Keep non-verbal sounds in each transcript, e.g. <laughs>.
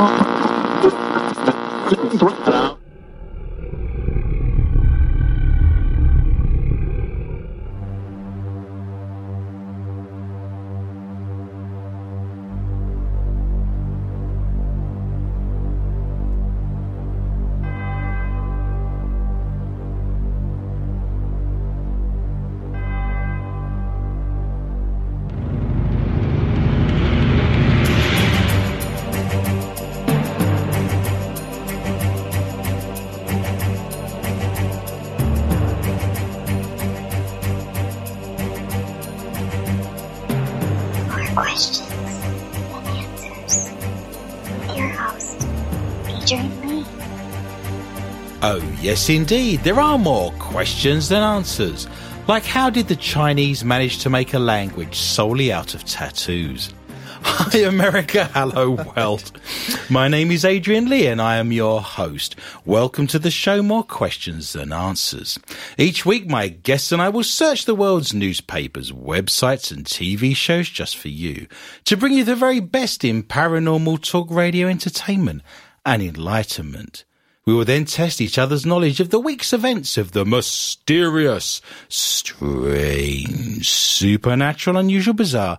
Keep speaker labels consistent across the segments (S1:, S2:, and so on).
S1: More
S2: yes, indeed. There are more questions than answers. Like, how did the Chinese manage to make a language solely out of tattoos? <laughs> Hi, America. Hello, world. My name is Adrian Lee and I am your host. Welcome to the show More Questions Than Answers. Each week, my guests and I will search the world's newspapers, websites, and TV shows just for you to bring you the very best in paranormal talk radio entertainment and enlightenment. We will then test each other's knowledge of the week's events of the mysterious, strange, supernatural, unusual, bizarre,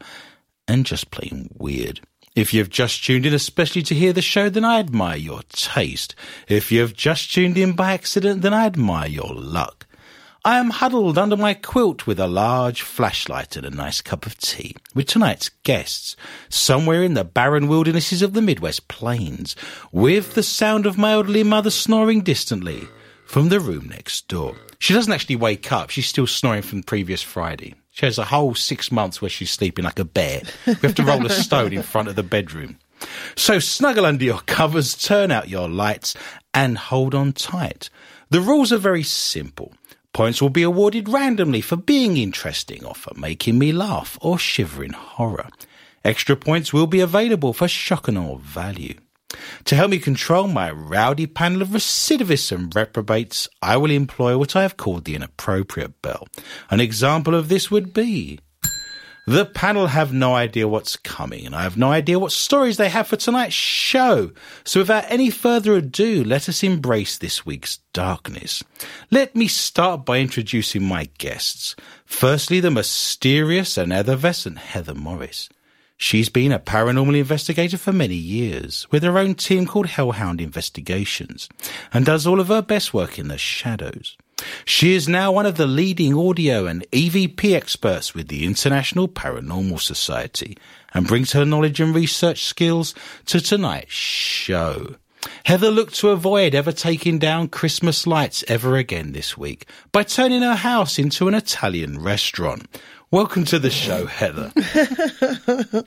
S2: and just plain weird. If you've just tuned in especially to hear the show, then I admire your taste. If you've just tuned in by accident, then I admire your luck. I am huddled under my quilt with a large flashlight and a nice cup of tea with tonight's guests, somewhere in the barren wildernesses of the Midwest Plains, with the sound of my elderly mother snoring distantly from the room next door. She doesn't actually wake up. She's still snoring from previous Friday. She has a whole six months where she's sleeping like a bear. We have to roll a stone in front of the bedroom. So snuggle under your covers, turn out your lights, and hold on tight. The rules are very simple. Points will be awarded randomly for being interesting or for making me laugh or shiver in horror. Extra points will be available for shock and awe value. To help me control my rowdy panel of recidivists and reprobates, I will employ what I have called the inappropriate bell. An example of this would be the panel have no idea what's coming, and I have no idea what stories they have for tonight's show. So without any further ado, let us embrace this week's darkness. Let me start by introducing my guests. Firstly, the mysterious and effervescent Heather Morris. She's been a paranormal investigator for many years, with her own team called Hellhound Investigations, and does all of her best work in the shadows. She is now one of the leading audio and EVP experts with the International Paranormal Society, and brings her knowledge and research skills to tonight's show. Heather looked to avoid ever taking down Christmas lights ever again this week by turning her house into an Italian restaurant. Welcome to the show, Heather. <laughs>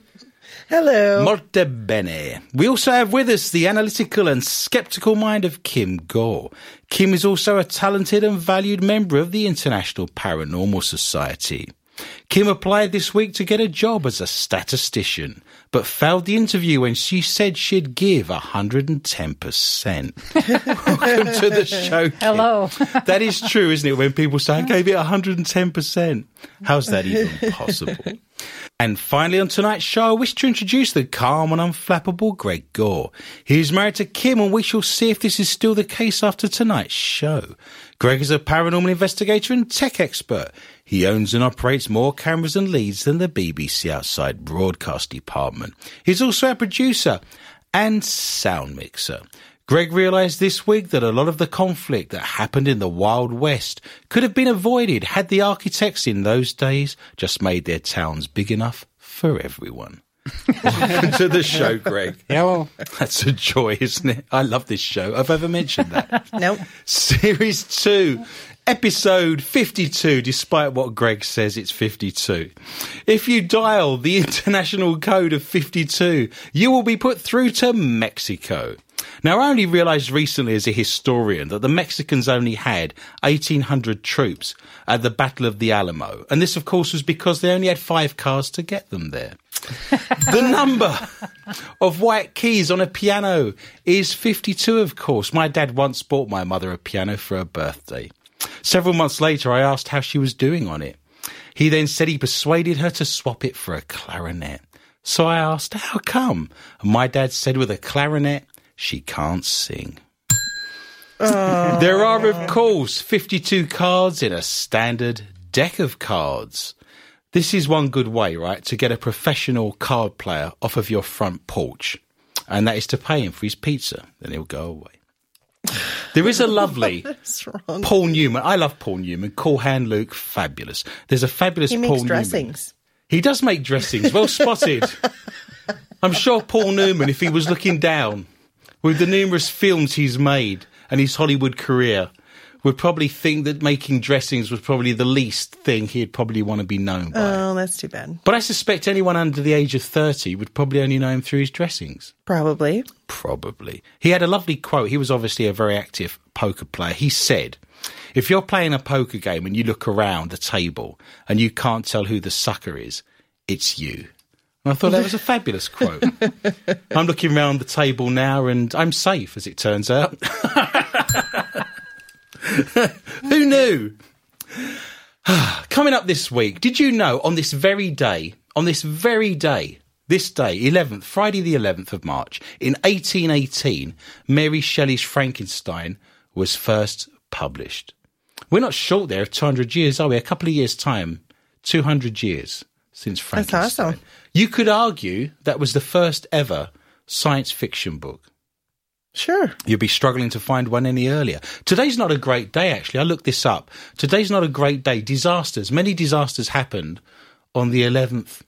S3: Hello.
S2: Morte bene. We also have with us the analytical and skeptical mind of Kim Gore. Kim is also a talented and valued member of the International Paranormal Society. Kim applied this week to get a job as a statistician, but failed the interview when she said she'd give 110%. <laughs> Welcome to the show. Kim.
S4: Hello. <laughs>
S2: That is true, isn't it? When people say, I gave it 110%. How's that even possible? And finally, on tonight's show, I wish to introduce the calm and unflappable Greg Gore. He is married to Kim, and we shall see if this is still the case after tonight's show. Greg is a paranormal investigator and tech expert. He owns and operates more cameras and leads than the BBC outside broadcast department. He's also a producer and sound mixer. Greg realized this week that a lot of the conflict that happened in the Wild West could have been avoided had the architects in those days just made their towns big enough for everyone. <laughs> Welcome to the show, Greg.
S4: Hello.
S2: That's a joy, isn't it? I love this show. I've ever mentioned that. <laughs>
S3: Nope.
S2: Series 2, episode 52, despite what Greg says, it's 52. If you dial the <laughs> international code of 52, you will be put through to Mexico. Now, I only realised recently as a historian that the Mexicans only had 1,800 troops at the Battle of the Alamo. And this, of course, was because they only had five cars to get them there. <laughs> the number of white keys on a piano is 52, of course. My dad once bought my mother a piano for her birthday. Several months later, I asked how she was doing on it. He then said he persuaded her to swap it for a clarinet. So I asked, How come? And my dad said with a clarinet, She can't sing. Oh. There are, of course, 52 cards in a standard deck of cards. This is one good way, right, to get a professional card player off of your front porch. And that is to pay him for his pizza. Then he'll go away. There is a <laughs> lovely? Paul Newman. I love Paul Newman. Cool hand Luke, fabulous. There's a fabulous
S3: He
S2: Paul
S3: makes
S2: Newman. He does make dressings. Well spotted. <laughs> I'm sure Paul Newman, if he was looking down with the numerous films he's made and his Hollywood career, would probably think that making dressings was probably the least thing he'd probably want to be known by.
S3: Oh, that's too bad.
S2: but I suspect anyone under the age of 30 would probably only know him through his dressings.
S3: Probably.
S2: Probably. He had a lovely quote. He was obviously a very active poker player. He said, if you're playing a poker game and you look around the table and you can't tell who the sucker is, it's you. And I thought that was a fabulous quote. <laughs> I'm looking around the table now and I'm safe, as it turns out. <laughs> <laughs> who knew? <sighs> Coming up this week, did you know on this very day, on this very day, this day, 11th, Friday the 11th of March, in 1818, Mary Shelley's Frankenstein was first published. We're not short there of 200 years, are we? A couple of years' time, 200 years since Frankenstein.
S3: awesome.
S2: You could argue that was the first ever science fiction book.
S3: Sure.
S2: You'd be struggling to find one any earlier. Today's not a great day, actually. I looked this up. Today's not a great day. Disasters, many disasters happened on the 11th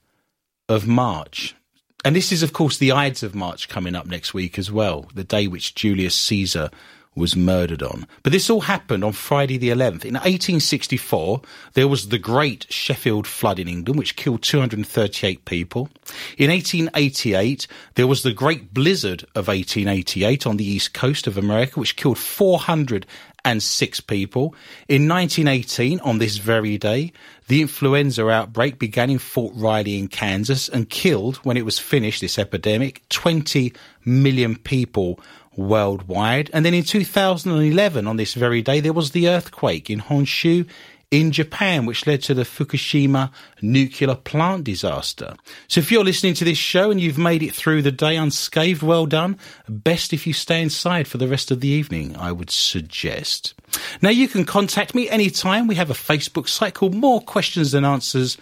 S2: of March. And this is, of course, the Ides of March coming up next week as well, the day which Julius Caesar was murdered on. But this all happened on Friday the 11th. In 1864, there was the Great Sheffield Flood in England, which killed 238 people. In 1888, there was the Great Blizzard of 1888 on the east coast of America, which killed 406 people. In 1918, on this very day, the influenza outbreak began in Fort Riley in Kansas and killed, when it was finished, this epidemic, 20 million people worldwide. And then in 2011, on this very day, there was the earthquake in Honshu in Japan, which led to the Fukushima nuclear plant disaster. So if you're listening to this show and you've made it through the day unscathed, well done. Best if you stay inside for the rest of the evening, I would suggest. Now you can contact me anytime. We have a Facebook site called More Questions Than Answers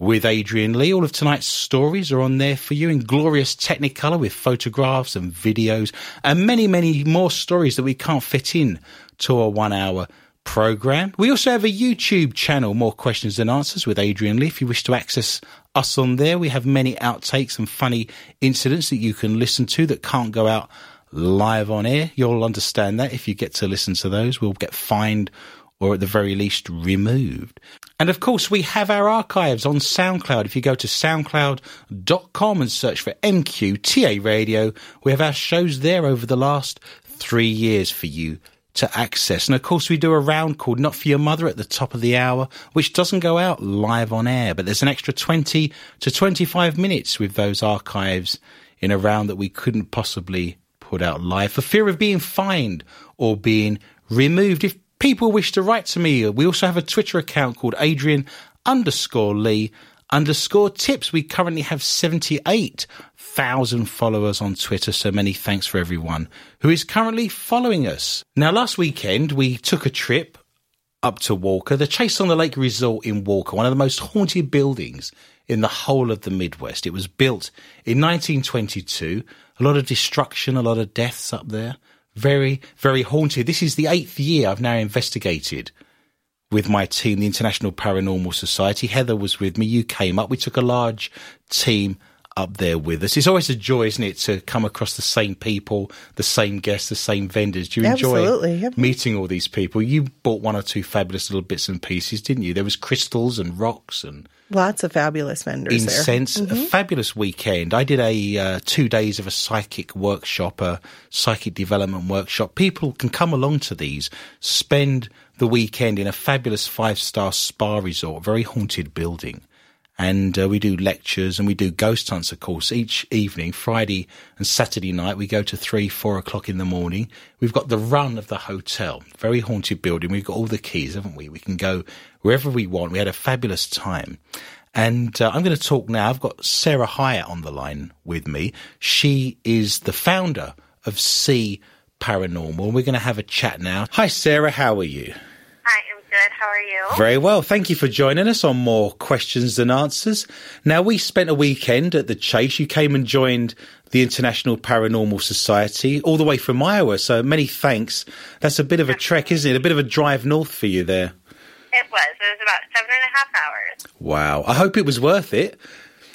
S2: with Adrian Lee. All of tonight's stories are on there for you in glorious Technicolor with photographs and videos and many, many more stories that we can't fit in to a one hour program. We also have a YouTube channel, More Questions Than Answers with Adrian Lee. If you wish to access us on there, we have many outtakes and funny incidents that you can listen to that can't go out live on air. You'll understand that if you get to listen to those. We'll get fined or at the very least removed. And of course, we have our archives on SoundCloud. If you go to soundcloud.com and search for MQTA Radio, we have our shows there over the last three years for you to access. And of course, we do a round called Not For Your Mother at the top of the hour, which doesn't go out live on air, but there's an extra 20 to 25 minutes with those archives in a round that we couldn't possibly put out live for fear of being fined or being removed. If people wish to write to me, we also have a Twitter account called Adrian underscore Lee underscore tips. We currently have 78,000 followers on Twitter, so many thanks for everyone who is currently following us. Now, last weekend we took a trip up to Walker, the Chase on the Lake Resort in Walker, one of the most haunted buildings in the whole of the Midwest. It was built in 1922. A lot of destruction, a lot of deaths up there. Very, very haunted. This is the eighth year I've now investigated with my team, the International Paranormal Society. Heather was with me. You came up. We took a large team up there with us. It's always a joy, isn't it, to come across the same people, the same guests, the same vendors. Do you enjoy
S3: yep.
S2: meeting all these people? You bought one or two fabulous little bits and pieces, didn't you? There was crystals and rocks and
S3: Lots of fabulous vendors there.
S2: incense. A fabulous weekend. I did a uh, two days of a psychic workshop, a psychic development workshop. People can come along to these, spend the weekend in a fabulous five star spa resort, very haunted building. And uh, we do lectures and we do ghost hunts, of course, each evening, Friday and Saturday night. We go to three, four o'clock in the morning. We've got the run of the hotel, very haunted building. We've got all the keys, haven't we? We can go wherever we want. We had a fabulous time. And uh, I'm going to talk now. I've got Sarah Hyatt on the line with me. She is the founder of SEE Paranormal. We're going to have a chat now. Hi, Sarah. How are you?
S1: Good. How are you?
S2: Very well. Thank you for joining us on More Questions Than Answers. Now, we spent a weekend at the Chase. You came and joined the International Paranormal Society all the way from Iowa. So many thanks. That's a bit of a trek, isn't it? A bit of a drive north for you there.
S1: It was. It was about seven and a half hours.
S2: Wow. I hope it was worth it.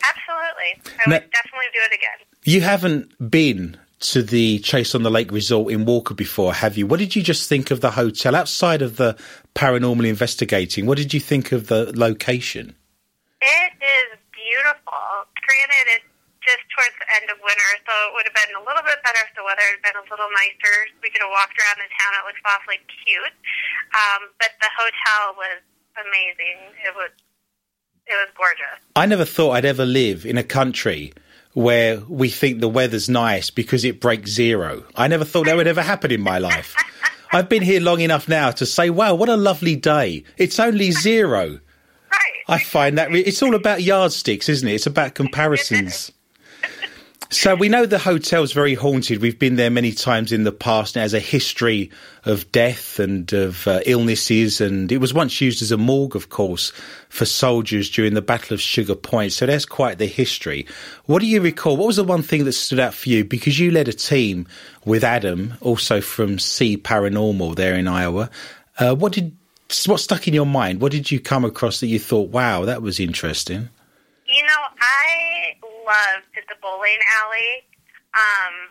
S1: Absolutely. I
S2: Now-
S1: would definitely do it again.
S2: You haven't been to the Chase on the Lake Resort in Walker before, have you? What did you just think of the hotel outside of the paranormal investigating? What did you think of the location?
S1: It is beautiful. Granted, it's just towards the end of winter, so it would have been a little bit better if the weather had been a little nicer. We could have walked around the town. It looks awfully cute. Um, but the hotel was amazing. It was it was gorgeous.
S2: I never thought I'd ever live in a country where we think the weather's nice because it breaks zero. I never thought that would ever happen in my life. I've been here long enough now to say, wow, what a lovely day. It's only zero.
S1: Right.
S2: I find that re- it's all about yardsticks, isn't it? It's about comparisons. So we know the hotel's very haunted. We've been there many times in the past. It has a history of death and of uh, illnesses, and it was once used as a morgue, of course, for soldiers during the Battle of Sugar Point. So that's quite the history. What do you recall? What was the one thing that stood out for you? Because you led a team with Adam, also from SEE Paranormal there in Iowa. Uh, what did what stuck in your mind? What did you come across that you thought, wow, that was interesting?
S1: You know, I loved the bowling alley. Um,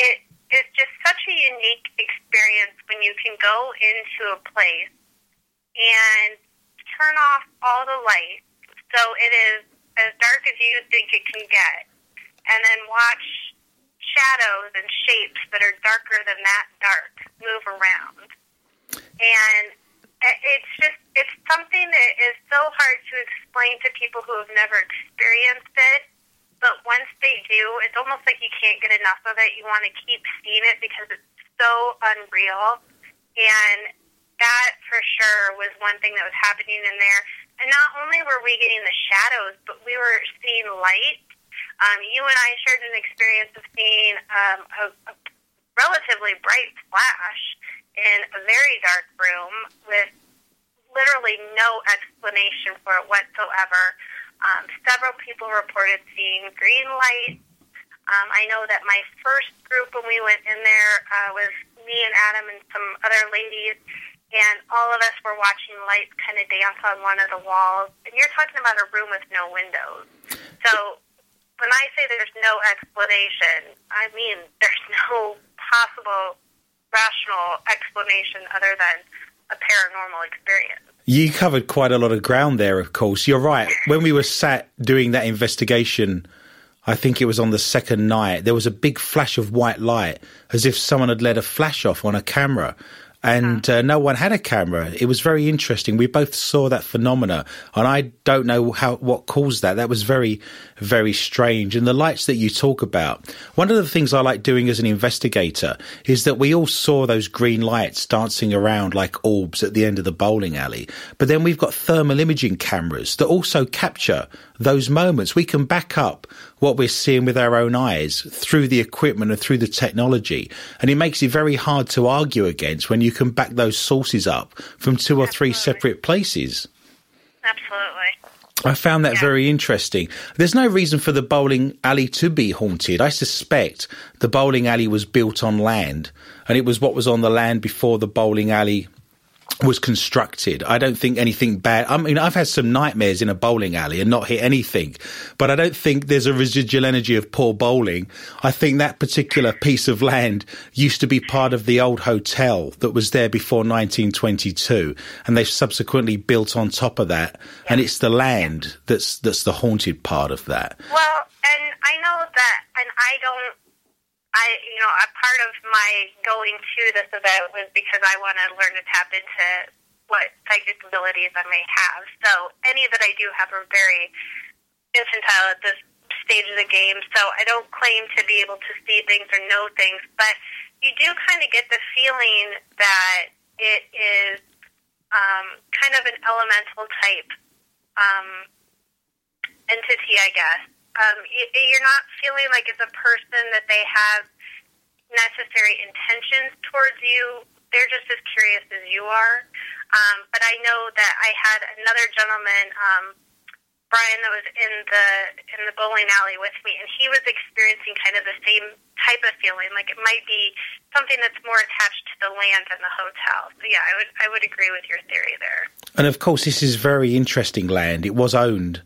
S1: it is just such a unique experience when you can go into a place and turn off all the lights so it is as dark as you think it can get, and then watch shadows and shapes that are darker than that dark move around. And it's just it's something that is so hard to explain to people who have never experienced it but once they do it's almost like you can't get enough of it. You want to keep seeing it because it's so unreal. And that for sure was one thing that was happening in there. And not only were we getting the shadows but we were seeing light. Um, you and I shared an experience of seeing um, a, a relatively bright flash in a very dark room with literally no explanation for it whatsoever. Um, several people reported seeing green lights. Um, I know that my first group when we went in there uh, was me and Adam and some other ladies, and all of us were watching lights kind of dance on one of the walls. And you're talking about a room with no windows. So when I say there's no explanation, I mean there's <laughs> no possible rational explanation other than a paranormal experience.
S2: You covered quite a lot of ground there, of course. You're right. When we were sat doing that investigation, I think it was on the second night, there was a big flash of white light as if someone had let a flash off on a camera. And uh, no one had a camera. It was very interesting. We both saw that phenomena, and I don't know how what caused that. That was very, very strange. And the lights that you talk about, one of the things I like doing as an investigator is that we all saw those green lights dancing around like orbs at the end of the bowling alley. But then we've got thermal imaging cameras that also capture those moments. We can back up what we're seeing with our own eyes through the equipment and through the technology. And it makes it very hard to argue against when you can back those sources up from two or three separate places.
S1: Absolutely.
S2: I found that
S1: Yeah.
S2: very interesting. There's no reason for the bowling alley to be haunted. I suspect the bowling alley was built on land and it was what was on the land before the bowling alley was constructed. I don't think anything bad. I mean, I've had some nightmares in a bowling alley and not hit anything, but I don't think there's a residual energy of poor bowling. I think that particular piece of land used to be part of the old hotel that was there before 1922, and they've subsequently built on top of that, and it's the land that's that's the haunted part of that.
S1: Well, and I know that, and I don't. I, you know, a part of my going to this event was because I want to learn to tap into what psychic abilities I may have. So any that I do have are very infantile at this stage of the game. So I don't claim to be able to see things or know things, but you do kind of get the feeling that it is um, kind of an elemental type um, entity, I guess. Um, y- you're not feeling like it's a person that they have necessary intentions towards you. They're just as curious as you are. Um, but I know that I had another gentleman, um, Brian, that was in the in the bowling alley with me, and he was experiencing kind of the same type of feeling. Like it might be something that's more attached to the land than the hotel. So yeah, I would I would agree with your theory there.
S2: And of course, this is very interesting land. It was owned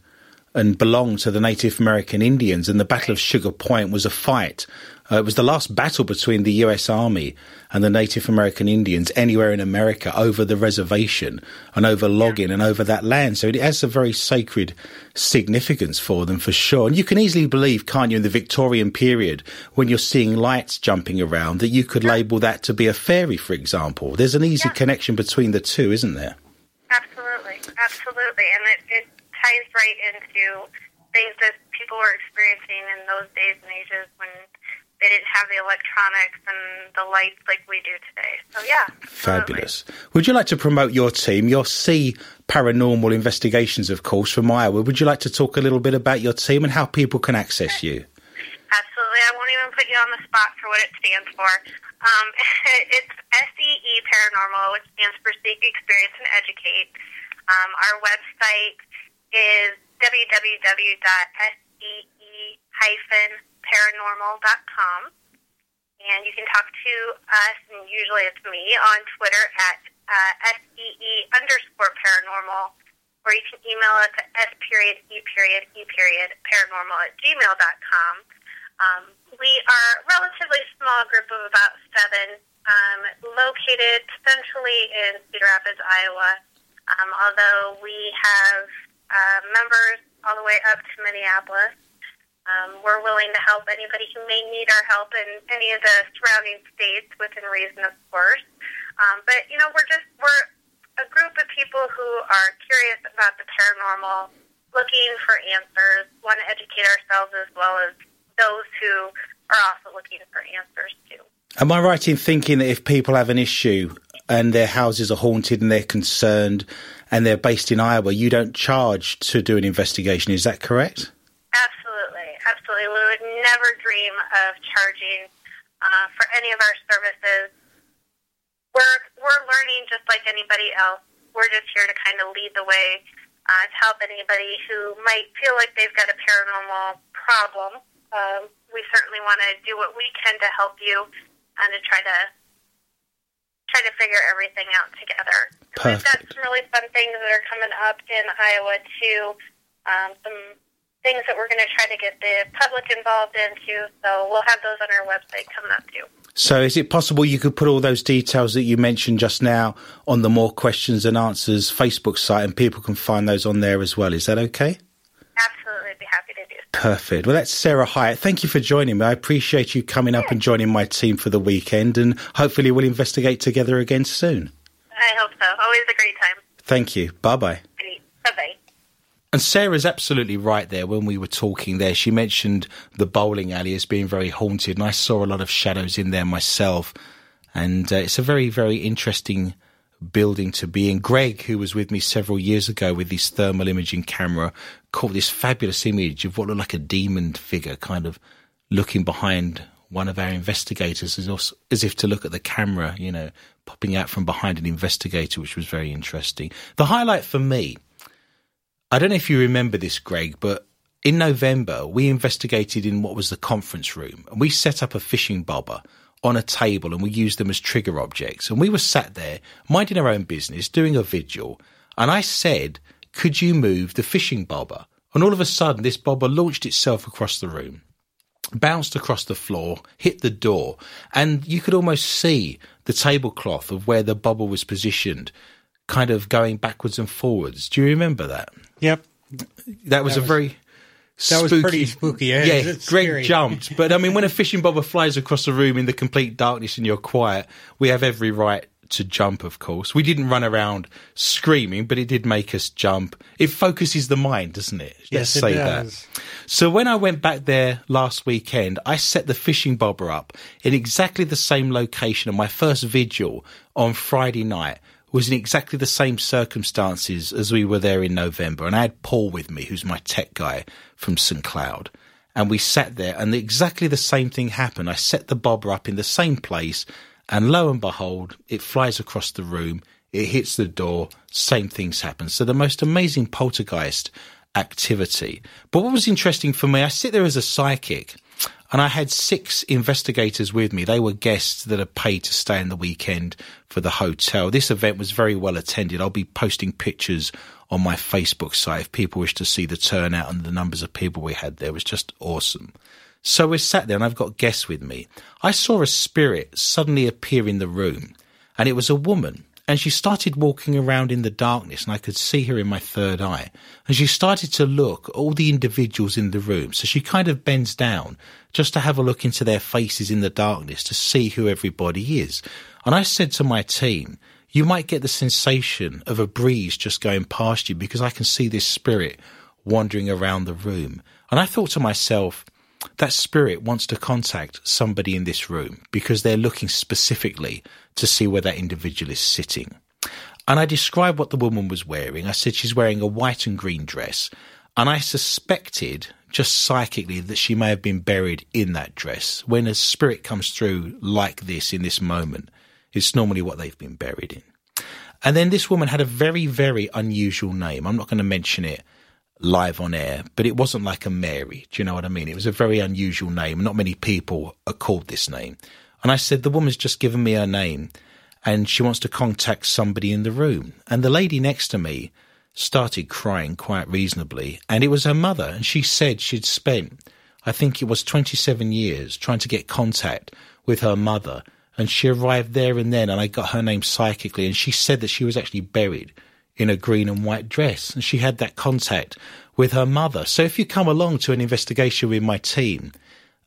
S2: and belonged to the Native American Indians, and the Battle of Sugar Point was a fight uh, it was the last battle between the US Army and the Native American Indians anywhere in America over the reservation and over logging and over that land. So it has a very sacred significance for them for sure. And you can easily believe, can't you, in the Victorian period when you're seeing lights jumping around that you could label that to be a fairy, for example. There's an easy
S1: Yeah.
S2: connection between the two, isn't there?
S1: Absolutely, absolutely, and it, it ties right into things that people were experiencing in those days and ages when they didn't have the electronics and the lights like we do today. So yeah, absolutely.
S2: Fabulous. Would you like to promote your team, your SEE Paranormal Investigations, of course, from Iowa? Would you like to talk a little bit about your team and how people can access you?
S1: Absolutely. I won't even put you on the spot for what it stands for. Um, <laughs> it's SEE Paranormal, which stands for Seek, Experience, and Educate. Um, our website is www.see-paranormal.com. And you can talk to us, and usually it's me, on Twitter at uh, SEE underscore paranormal, or you can email us at S period E period E period paranormal at gmail.com. Um, we are a relatively small group of about seven, um, located centrally in Cedar Rapids, Iowa. Um, although we have uh, members all the way up to Minneapolis, um, we're willing to help anybody who may need our help in any of the surrounding states within reason, of course. Um, but you know, we're just we're a group of people who are curious about the paranormal, looking for answers, want to educate ourselves as well as those who are also looking for answers too.
S2: Am I right in thinking that if people have an issue and their houses are haunted and they're concerned and they're based in Iowa, you don't charge to do an investigation? Is that correct?
S1: Absolutely, absolutely. We would never dream of charging uh, for any of our services. We're we're learning just like anybody else. We're just here to kind of lead the way uh, to help anybody who might feel like they've got a paranormal problem. Um, we certainly want to do what we can to help you and to try to try to figure everything out together. We've got some really fun things that are coming up in Iowa too. Um, some things that we're going to try to get the public involved into. So we'll have those on our website coming up too.
S2: So, is it possible you could put all those details that you mentioned just now on the More Questions and Answers Facebook site and people can find those on there as well? Is that okay?
S1: Absolutely, I'd be happy to.
S2: Perfect. Well, that's Sarah Hyatt. Thank you for joining me. I appreciate you coming up and joining my team for the weekend, and hopefully, we'll investigate together again soon.
S1: I hope so. Always a great time.
S2: Thank you. Bye bye.
S1: Bye bye.
S2: And Sarah's absolutely right there when we were talking there. She mentioned the bowling alley as being very haunted, and I saw a lot of shadows in there myself. And uh, it's a very, very interesting building to be in. Greg, who was with me several years ago with his thermal imaging camera, caught this fabulous image of what looked like a demon figure kind of looking behind one of our investigators as, as if to look at the camera, you know, popping out from behind an investigator, which was very interesting. The highlight for me I don't know if you remember this, Greg, but in November, we investigated in what was the conference room and we set up a fishing bobber on a table and we used them as trigger objects. And we were sat there minding our own business, doing a vigil. And I said, Could you move the fishing bobber? And all of a sudden, this bobber launched itself across the room bounced across the floor, hit the door, and you could almost see the tablecloth of where the bobber was positioned, kind of going backwards and forwards. Do you remember that?
S4: Yep.
S2: That was a
S4: was-
S2: very
S4: That was pretty spooky. Yeah,
S2: yeah,
S4: it's
S2: Greg
S4: scary.
S2: jumped, <laughs> but I mean, when a fishing bobber flies across the room in the complete darkness and you're quiet, we have every right to jump. Of course, we didn't run around screaming, but it did make us jump. It focuses the mind, doesn't it? Let's
S4: Yes, it
S2: say
S4: does.
S2: that. So when I went back there last weekend, I set the fishing bobber up in exactly the same location on my first vigil on Friday night was in exactly the same circumstances as we were there in November. And I had Paul with me, who's my tech guy from St. Cloud. And we sat there and exactly the same thing happened. I set the bobber up in the same place and lo and behold, it flies across the room. It hits the door. Same things happen. So the most amazing poltergeist activity. But what was interesting for me, I sit there as a psychic and I had six investigators with me. They were guests that are paid to stay in the weekend for the hotel. This event was very well attended. I'll be posting pictures on my Facebook site if people wish to see the turnout and the numbers of people we had there. It was just awesome. So we sat there and I've got guests with me. I saw a spirit suddenly appear in the room and it was a woman and she started walking around in the darkness and I could see her in my third eye. And she started to look all the individuals in the room. So she kind of bends down just to have a look into their faces in the darkness to see who everybody is. And I said to my team, you might get the sensation of a breeze just going past you because I can see this spirit wandering around the room. And I thought to myself, that spirit wants to contact somebody in this room because they're looking specifically to see where that individual is sitting. And I described what the woman was wearing. I said she's wearing a white and green dress. And I suspected just psychically that she may have been buried in that dress. When a spirit comes through like this in this moment, it's normally what they've been buried in. And then this woman had a very, very unusual name. I'm not going to mention it live on air, but it wasn't like a Mary. Do you know what I mean? It was a very unusual name. Not many people are called this name. And I said, the woman's just given me her name and she wants to contact somebody in the room. And the lady next to me started crying quite reasonably. And it was her mother. And she said she'd spent, I think it was 27 years trying to get contact with her mother. And she arrived there and then, and I got her name psychically. And she said that she was actually buried in a green and white dress. And she had that contact with her mother. So if you come along to an investigation with my team,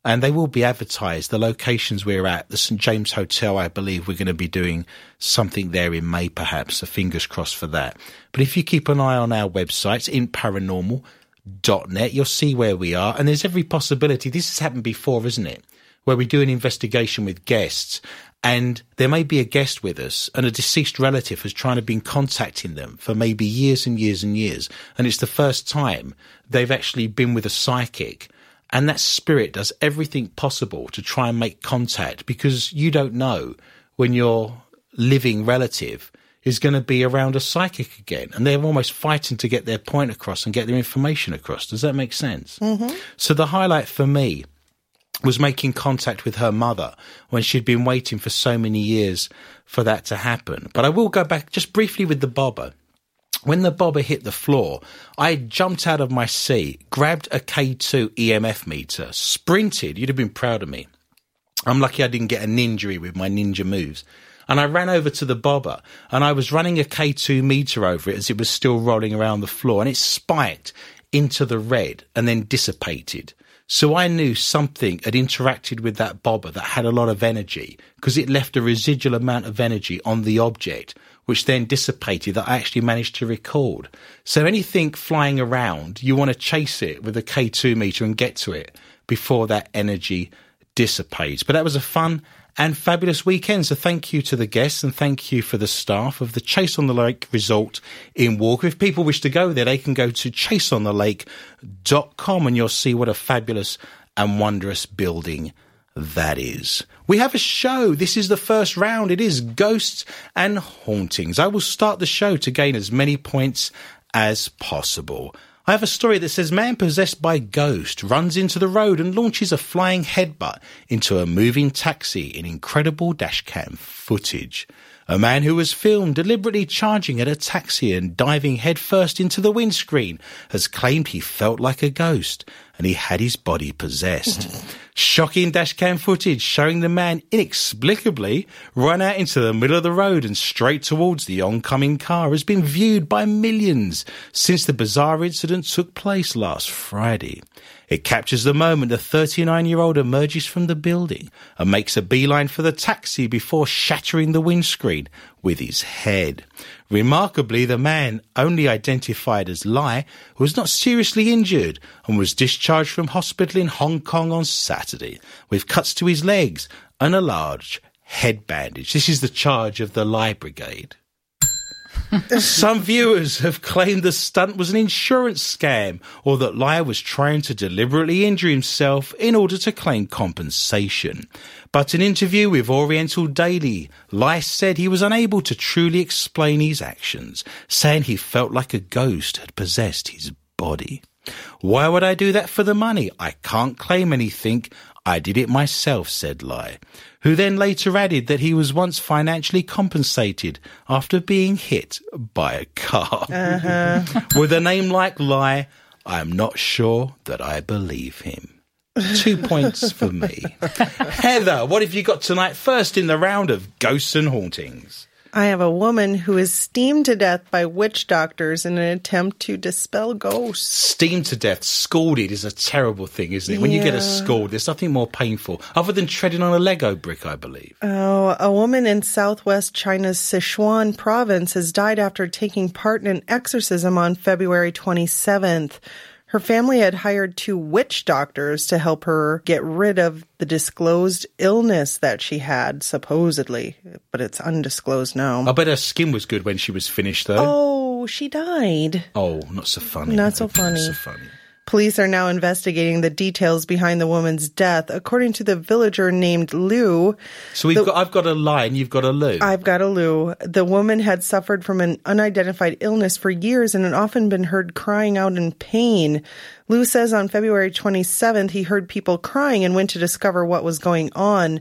S2: and they will be advertised. The locations we're at, the St James Hotel, I believe we're going to be doing something there in May, perhaps. So fingers crossed for that. But if you keep an eye on our websites, in paranormal.net, you'll see where we are. And there's every possibility. This has happened before, isn't it? Where we do an investigation with guests and there may be a guest with us and a deceased relative has tried to been contacting them for maybe years and years and years. And it's the first time they've actually been with a psychic and that spirit does everything possible to try and make contact because you don't know when your living relative is going to be around a psychic again. And they're almost fighting to get their point across and get their information across. Does that make sense? Mm-hmm. So the highlight for me was making contact with her mother when she'd been waiting for so many years for that to happen. But I will go back just briefly with the bobber. When the bobber hit the floor, I jumped out of my seat, grabbed a K2 EMF meter, sprinted. You'd have been proud of me. I'm lucky I didn't get an injury with my ninja moves. And I ran over to the bobber and I was running a K2 meter over it as it was still rolling around the floor and it spiked into the red and then dissipated. So I knew something had interacted with that bobber that had a lot of energy because it left a residual amount of energy on the object which then dissipated that I actually managed to record. So anything flying around, you want to chase it with a K2 meter and get to it before that energy dissipates. But that was a fun and fabulous weekend. So thank you to the guests and thank you for the staff of the Chase on the Lake Resort in Walker. If people wish to go there, they can go to chaseonthelake.com and you'll see what a fabulous and wondrous building that is. We have a show. This is the first round. It is Ghosts and Hauntings. I will start the show to gain as many points as possible. I have a story that says man possessed by ghost runs into the road and launches a flying headbutt into a moving taxi in incredible dashcam footage. A man who was filmed deliberately charging at a taxi and diving headfirst into the windscreen has claimed he felt like a ghost and he had his body possessed. <laughs> Shocking dashcam footage showing the man inexplicably run out into the middle of the road and straight towards the oncoming car has been viewed by millions since the bizarre incident took place last Friday. It captures the moment the 39 year old emerges from the building and makes a beeline for the taxi before shattering the windscreen with his head. Remarkably, the man, only identified as Lai, was not seriously injured and was discharged from hospital in Hong Kong on Saturday with cuts to his legs and a large head bandage. This is the charge of the Lai Brigade. <laughs> Some viewers have claimed the stunt was an insurance scam or that Lai was trying to deliberately injure himself in order to claim compensation. But in an interview with Oriental Daily, Lai said he was unable to truly explain his actions, saying he felt like a ghost had possessed his body. Why would I do that for the money? I can't claim anything. I did it myself, said Lai, who then later added that he was once financially compensated after being hit by a car. Uh-huh. <laughs> With a name like Lai, I am not sure that I believe him. Two points for me. <laughs> Heather, what have you got tonight? First in the round of ghosts and hauntings.
S3: I have a woman who is steamed to death by witch doctors in an attempt to dispel ghosts.
S2: Steamed to death, scalded is a terrible thing, isn't it? When you get a scald, there's nothing more painful, other than treading on a Lego brick, I believe.
S3: Oh, a woman in southwest China's Sichuan province has died after taking part in an exorcism on February 27th. Her family had hired two witch doctors to help her get rid of the disclosed illness that she had, supposedly, but it's undisclosed now.
S2: I bet her skin was good when she was finished, though.
S3: Oh, she died.
S2: Oh, not so funny.
S3: Not so funny.
S2: Not so funny.
S3: Police are now investigating the details behind the woman's death. According to the villager named Liu,
S2: So we've got, I've got a lie and you've got a Lou.
S3: I've got a Lou. The woman had suffered from an unidentified illness for years and had often been heard crying out in pain. Lou says on February 27th he heard people crying and went to discover what was going on.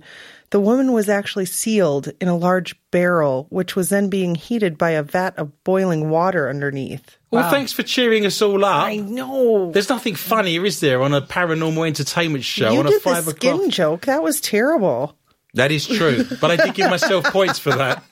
S3: The woman was actually sealed in a large barrel, which was then being heated by a vat of boiling water underneath.
S2: well, thanks for cheering us all up.
S3: I know.
S2: There's nothing funnier, is there, on a paranormal entertainment show
S3: you
S2: on a
S3: did the skin
S2: o'clock?
S3: joke. That was terrible.
S2: That is true, but I did give myself points for that.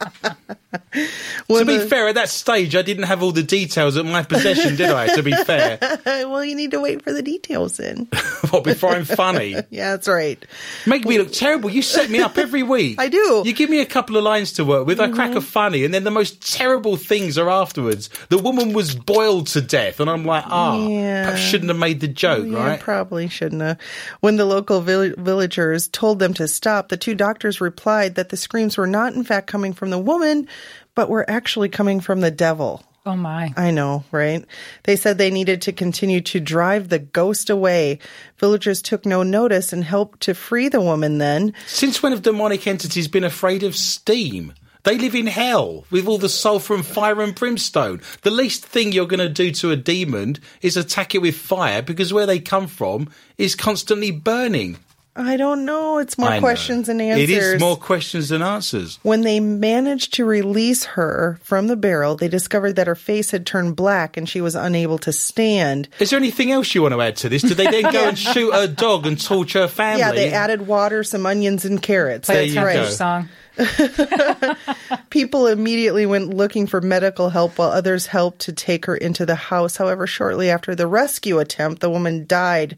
S3: Well,
S2: to be
S3: the-
S2: fair, at that stage, I didn't have all the details at my possession, did I? To be fair, <laughs>
S3: well, you need to wait for the details in. <laughs>
S2: what before I'm funny, <laughs>
S3: yeah, that's right.
S2: make me look terrible. You set me up every week.
S3: I do. Mm-hmm.
S2: You give me a couple of lines to work with. I crack a funny, and then the most terrible things are afterwards. The woman was boiled to death, and I'm like, ah,
S3: Yeah.
S2: perhaps shouldn't have made the joke,
S3: Yeah,
S2: right?
S3: probably shouldn't have. When the local vill- villagers told them to stop, the two doctors replied that the screams were not, in fact, coming from the woman, but were actually coming from the devil.
S5: Oh my.
S3: I know, right? They said they needed to continue to drive the ghost away. Villagers took no notice and helped to free the woman then.
S2: Since when have demonic entities been afraid of steam? They live in hell with all the sulfur and fire and brimstone. The least thing you're going to do to a demon is attack it with fire because where they come from is constantly burning.
S3: I don't know. It's more
S2: I know.
S3: questions than answers.
S2: It is more questions than answers.
S3: When they managed to release her from the barrel, they discovered that her face had turned black and she was unable to stand.
S2: Is there anything else you want to add to this? Did they then go <laughs> and shoot her dog and torture her family?
S3: Yeah, they added water, some onions, and carrots.
S5: Play
S3: That's
S5: a
S2: you
S3: right.
S5: song. <laughs>
S3: People immediately went looking for medical help while others helped to take her into the house. However, shortly after the rescue attempt, the woman died.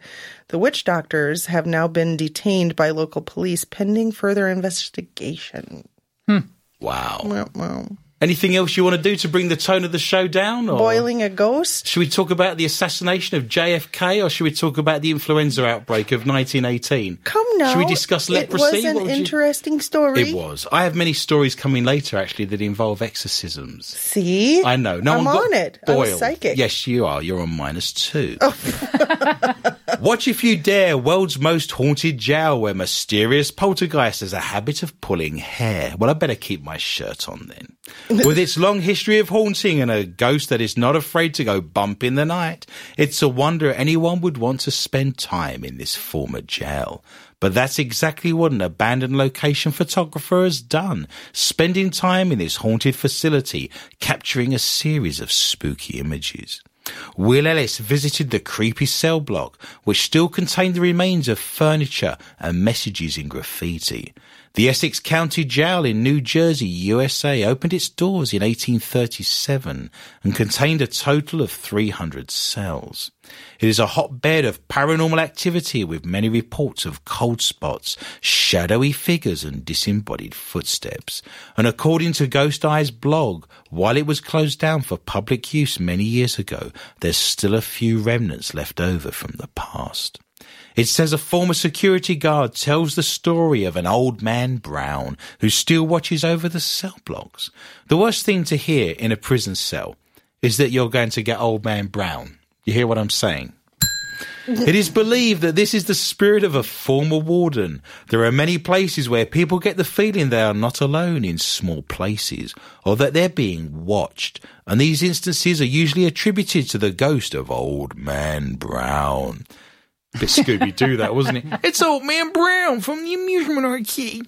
S3: The witch doctors have now been detained by local police pending further investigation. Hmm.
S2: Wow.
S3: Well, well.
S2: Anything else you want to do to bring the tone of the show down? Or?
S3: Boiling a ghost?
S2: Should we talk about the assassination of JFK or should we talk about the influenza outbreak of 1918?
S3: Come now.
S2: Should we discuss leprosy?
S3: It was an
S2: would you-
S3: interesting story.
S2: It was. I have many stories coming later, actually, that involve exorcisms.
S3: See?
S2: I know. No
S3: I'm
S2: one got
S3: on it.
S2: Boiled.
S3: psychic.
S2: Yes, you are. You're on minus two. Oh. <laughs> <laughs> Watch if you dare. World's most haunted jail, where mysterious poltergeist has a habit of pulling hair. Well, I better keep my shirt on then. <laughs> With its long history of haunting and a ghost that is not afraid to go bump in the night, it's a wonder anyone would want to spend time in this former jail. But that's exactly what an abandoned location photographer has done, spending time in this haunted facility, capturing a series of spooky images. Will Ellis visited the creepy cell block, which still contained the remains of furniture and messages in graffiti. The Essex County Jail in New Jersey, USA opened its doors in 1837 and contained a total of 300 cells. It is a hotbed of paranormal activity with many reports of cold spots, shadowy figures and disembodied footsteps. And according to Ghost Eye's blog, while it was closed down for public use many years ago, there's still a few remnants left over from the past. It says a former security guard tells the story of an old man Brown who still watches over the cell blocks. The worst thing to hear in a prison cell is that you're going to get old man Brown. You hear what I'm saying? <laughs> It is believed that this is the spirit of a former warden. There are many places where people get the feeling they are not alone in small places, or that they're being watched, and these instances are usually attributed to the ghost of Old Man Brown. Bit Scooby Doo, that wasn't it? It's Old Man Brown from the amusement arcade.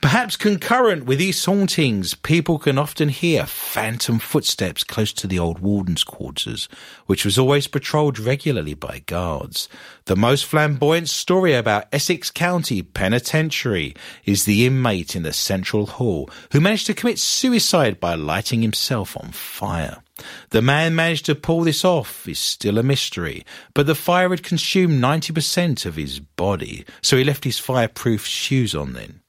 S2: Perhaps concurrent with these hauntings, people can often hear phantom footsteps close to the old warden's quarters, which was always patrolled regularly by guards. The most flamboyant story about Essex County Penitentiary is the inmate in the central hall who managed to commit suicide by lighting himself on fire. The man managed to pull this off is still a mystery, but the fire had consumed 90% of his body, so he left his fireproof shoes on then.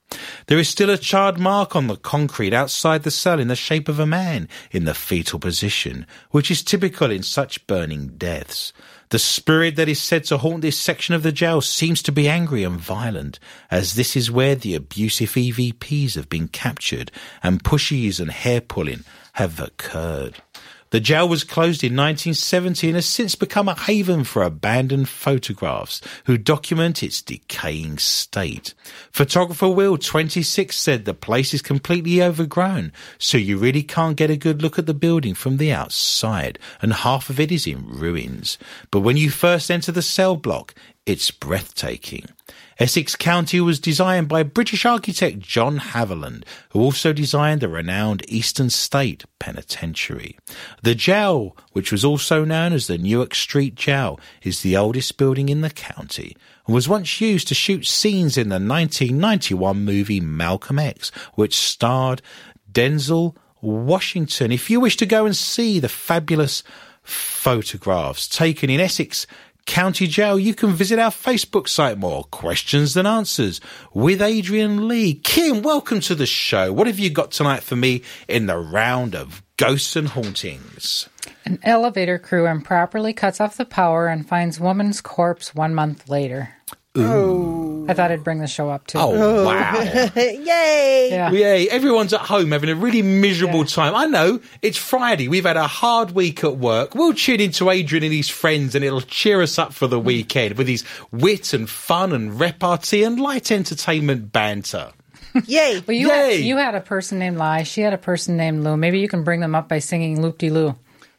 S2: There is still a charred mark on the concrete outside the cell in the shape of a man in the fetal position, which is typical in such burning deaths. The spirit that is said to haunt this section of the jail seems to be angry and violent, as this is where the abusive EVPs have been captured and pushies and hair pulling have occurred. The jail was closed in 1970 and has since become a haven for abandoned photographs who document its decaying state. Photographer Will 26 said the place is completely overgrown, so you really can't get a good look at the building from the outside, and half of it is in ruins. But when you first enter the cell block, it's breathtaking. Essex County was designed by British architect John Haviland, who also designed the renowned Eastern State Penitentiary. The jail, which was also known as the Newark Street Jail, is the oldest building in the county and was once used to shoot scenes in the 1991 movie Malcolm X, which starred Denzel Washington. If you wish to go and see the fabulous photographs taken in Essex County Jail, you can visit our Facebook site more questions than answers with Adrian Lee. Kim, welcome to the show. What have you got tonight for me in the round of ghosts and hauntings?
S5: An elevator crew improperly cuts off the power and finds woman's corpse one month later.
S3: Oh.
S5: I thought I'd bring the show up too.
S2: Oh, oh. wow. <laughs>
S3: Yay!
S5: Yeah.
S2: Yay, uh, everyone's at home having a really miserable time. I know, it's Friday. We've had a hard week at work. We'll tune into Adrian and his friends and it'll cheer us up for the weekend with his wit and fun and repartee and light entertainment banter.
S3: Yay!
S5: Well, you
S2: Yay.
S5: had, you had a person named Lai. She had a person named Lou. Maybe you can bring them up by singing Loop De Loo.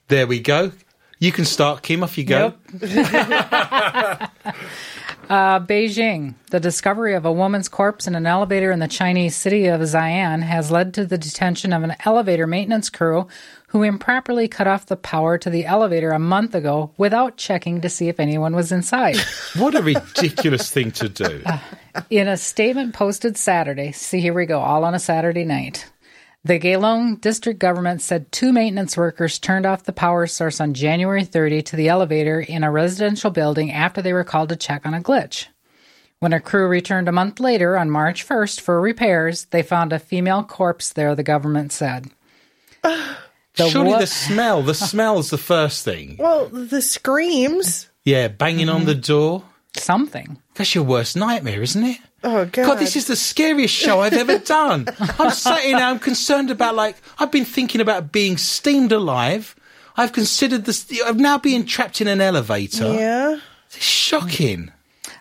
S2: There we go. You can start, Kim. Off you go. <laughs> <laughs>
S5: Uh, Beijing. The discovery of a woman's corpse in an elevator in the Chinese city of Xi'an has led to the detention of an elevator maintenance crew who improperly cut off the power to the elevator a month ago without checking to see if anyone was inside. <laughs>
S2: What a ridiculous thing to do.
S5: In a statement posted Saturday, see, here we go, all on a Saturday night. The Geelong district government said two maintenance workers turned off the power source on January 30 to the elevator in a residential building after they were called to check on a glitch. When a crew returned a month later on March 1st for repairs, they found a female corpse there, the government said. <sighs> The
S2: Surely
S5: wo-
S2: the smell. The smell's the first thing.
S3: Well, the screams.
S2: Yeah, banging on the mm-hmm. door.
S5: Something.
S2: That's your worst nightmare, isn't it?
S3: Oh God!
S2: God, this is the scariest show I've ever <laughs> done. I'm sat here now, I'm concerned about, like, I've been thinking about being steamed alive. I've considered this, I'm now being trapped in an elevator.
S3: yeah.
S2: It's shocking.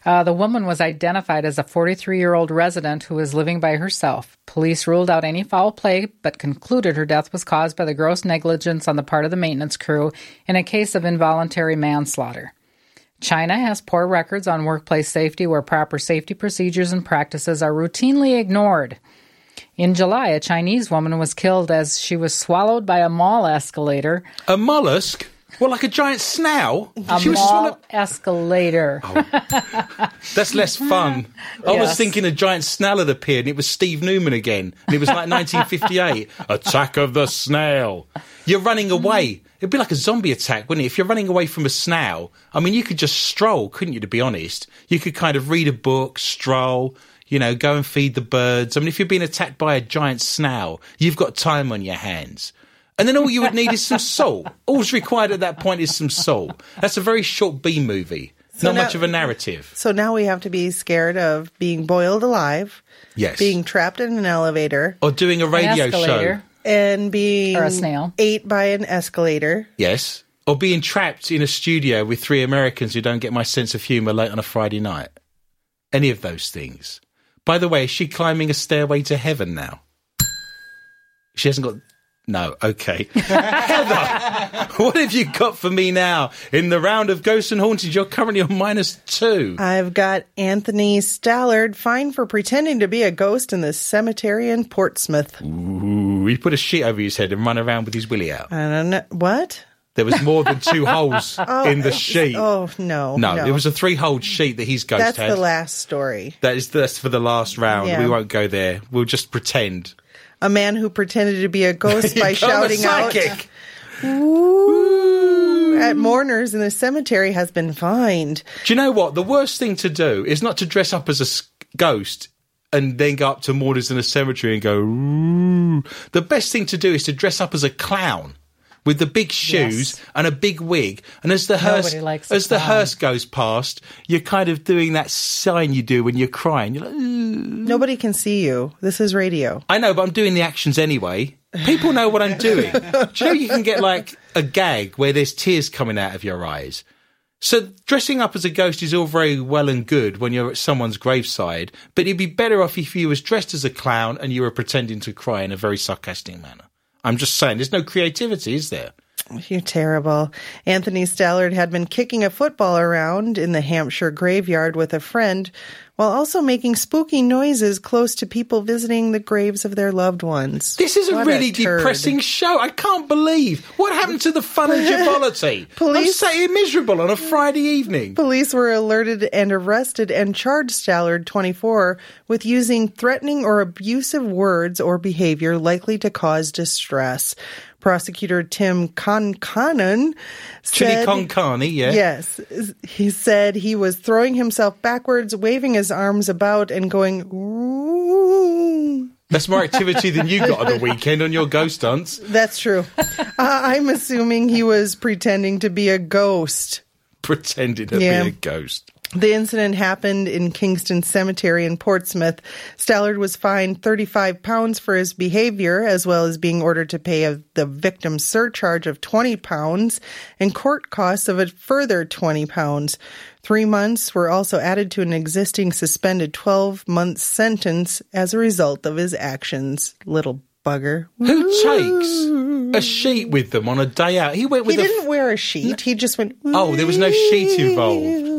S5: Uh, the woman was identified as a 43 year old resident who was living by herself. Police ruled out any foul play, but concluded her death was caused by the gross negligence on the part of the maintenance crew in a case of involuntary manslaughter. China has poor records on workplace safety where proper safety procedures and practices are routinely ignored. In July, a Chinese woman was killed as she was swallowed by a mall escalator.
S2: A mollusk? Well, like a giant snail?
S5: A
S2: She was swallowed-
S5: escalator. Oh.
S2: That's less fun. I was thinking a giant snail had appeared and it was Steve Newman again. And it was like 1958. <laughs> Attack of the snail. You're running away. It'd be like a zombie attack, wouldn't it? If you're running away from a snail, I mean, you could just stroll, couldn't you, to be honest? You could kind of read a book, stroll, you know, go and feed the birds. I mean, if you're being attacked by a giant snail, you've got time on your hands. And then all you would need is some salt. All's required at that point is some salt. That's a very short B movie. Not
S3: now-
S2: much of a narrative.
S3: So now we have to be scared of being boiled alive,
S2: Yes.
S3: being trapped in an elevator,
S2: or doing a radio show.
S5: escalator.
S3: and being
S5: Or a snail.
S3: ate by an escalator.
S2: Yes. Or being trapped in a studio with three Americans who don't get my sense of humour late on a Friday night. Any of those things. By the way, is she climbing a stairway to heaven now? She hasn't got. No, okay. <laughs> Heather, what have you got for me now? In the round of ghosts and hauntings, you're currently on minus two.
S3: I've got Anthony Stallard fined for pretending to be a ghost in the cemetery in Portsmouth.
S2: Ooh, he put a sheet over his head and run around with his willy out.
S3: I don't know what.
S2: There was more than two <laughs> holes oh, in the sheet.
S3: Oh no,
S2: no, it was a three-hole sheet that his ghost
S3: That's
S2: had.
S3: the last story.
S2: That is that's for the last round.
S3: Yeah.
S2: We won't go there. We'll just pretend.
S3: A man who pretended to be a ghost <laughs> by shouting out. "Woo!" at mourners in the cemetery has been fined.
S2: Do you know what? The worst thing to do is not to dress up as a ghost and then go up to mourners in a cemetery and go. Ooh. The best thing to do is to dress up as a clown. With the big shoes
S5: Yes.
S2: and a big wig, and as the hearse as the hearse goes past, you're kind of doing that sign you do when you're crying. You're like, "Ooh."
S3: Nobody can see you. This is radio.
S2: I know, but I'm doing the actions anyway. People know what I'm <laughs> doing. Do you know you can get like a gag where there's tears coming out of your eyes? So dressing up as a ghost is all very well and good when you're at someone's graveside, but it'd be better off if you was dressed as a clown and you were pretending to cry in a very sarcastic manner. I'm just saying, there's no creativity, is there?
S3: You're terrible. Anthony Stallard had been kicking a football around in the Hampshire graveyard with a friend while also making spooky noises close to people visiting the graves of their loved ones.
S2: This is a really
S3: turd.
S2: depressing show. I can't believe what happened to the fun and. <laughs> I'm
S3: Police-
S2: sat miserable on a Friday evening.
S3: Police were alerted and arrested and charged Stallard, 24, with using threatening or abusive words or behavior likely to cause distress. Prosecutor Tim
S2: Chili
S3: said,
S2: con carne, yeah.
S3: Yes, he said he was throwing himself backwards, waving his arms about, and going. "Ooh."
S2: That's more activity than you got on the weekend on your ghost hunts.
S3: That's true. uh, I'm assuming he was pretending to be a ghost.
S2: Pretending to
S3: Yeah.
S2: be a ghost.
S3: The incident happened in Kingston Cemetery in Portsmouth. Stallard was fined 35 pounds for his behavior, as well as being ordered to pay a, the victim's surcharge of 20 pounds and court costs of a further 20 pounds. Three months were also added to an existing suspended 12 month sentence as a result of his actions. Little bugger.
S2: Who takes a sheet with them on a day out? He went
S3: He
S2: with f-
S3: didn't wear a sheet. He just went.
S2: Oh, there was no sheet involved.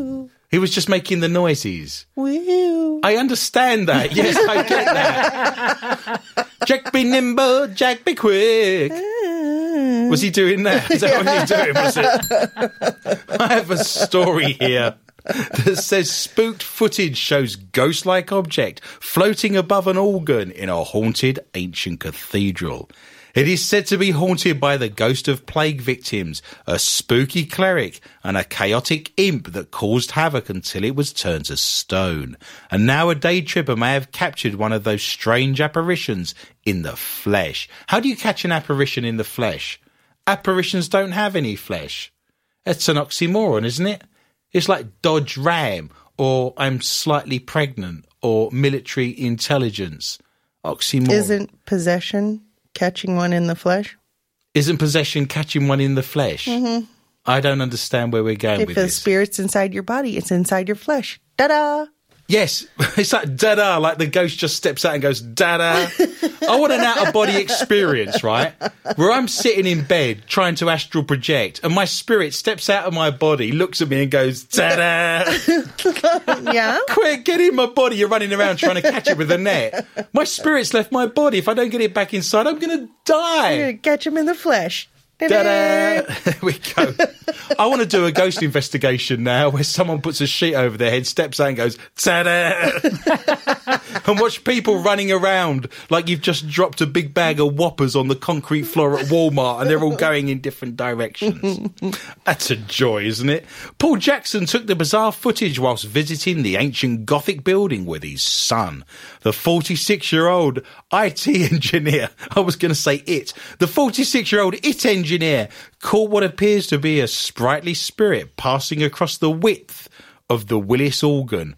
S2: He was just making the noises.
S3: Woo.
S2: I understand that. <laughs> Yes, I get that. Jack be nimble, Jack be quick. Mm. Was he doing that? Is that what he doing? Was it? I have a story here that says spooked footage shows ghost-like object floating above an organ in a haunted ancient cathedral. It is said to be haunted by the ghost of plague victims, a spooky cleric, and a chaotic imp that caused havoc until it was turned to stone. And now a day tripper may have captured one of those strange apparitions in the flesh. How do you catch an apparition in the flesh? Apparitions don't have any flesh. It's an oxymoron, isn't it? It's like Dodge Ram, or I'm slightly pregnant, or military intelligence. Oxymoron.
S3: Isn't possession catching one in the flesh?
S2: Isn't possession catching one in the flesh? Mm-hmm. I don't understand where we're going
S3: If
S2: with
S3: the
S2: this.
S3: spirit's inside your body, it's inside your flesh. Da da!
S2: Yes, <laughs> it's like da-da, like the ghost just steps out and goes da-da. I want an out-of-body experience, right? Where I'm sitting in bed trying to astral project and my spirit steps out of my body, looks at me and goes da-da. <laughs>
S3: Yeah?
S2: Quick, get in my body. You're running around trying to catch it with a net. My spirit's left my body. If I don't get it back inside, I'm going to die.
S3: Catch him in the flesh. <laughs>
S2: We go. I want to do a ghost investigation now where someone puts a sheet over their head, steps out and goes, ta-da! <laughs> and watch people running around like you've just dropped a big bag of whoppers on the concrete floor at Walmart and they're all going in different directions. <laughs> That's a joy, isn't it? Paul Jackson took the bizarre footage whilst visiting the ancient Gothic building with his son. The 46 year old IT engineer, I was going to say it, the 46 year old IT engineer caught what appears to be a sprightly spirit passing across the width of the Willis organ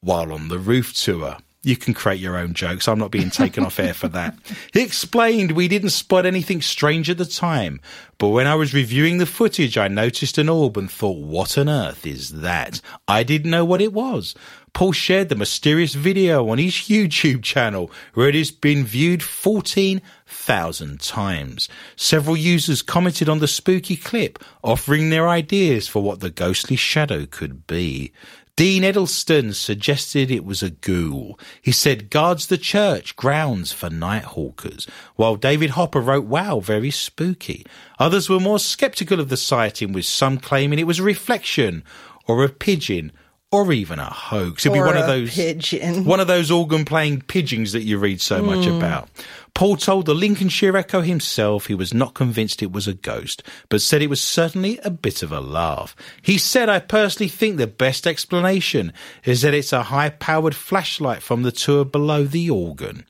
S2: while on the roof tour. You can create your own jokes. I'm not being taken off air for that. <laughs> He explained we didn't spot anything strange at the time, but when I was reviewing the footage, I noticed an orb and thought, what on earth is that? I didn't know what it was. Paul shared the mysterious video on his YouTube channel where it has been viewed 14,000 times. Several users commented on the spooky clip, offering their ideas for what the ghostly shadow could be. Dean Edelston suggested it was a ghoul. He said guards the church grounds for night hawkers, while David Hopper wrote, wow, very spooky. Others were more skeptical of the sighting, with some claiming it was a reflection or a pigeon or even a hoax. It'd be
S3: Or
S2: one of those
S3: pigeon. <laughs>
S2: one of those organ playing pigeons that you read so much hmm. about. Paul told the Lincolnshire Echo himself he was not convinced it was a ghost, but said it was certainly a bit of a laugh. He said, I personally think the best explanation is that it's a high powered flashlight from the tour below the organ.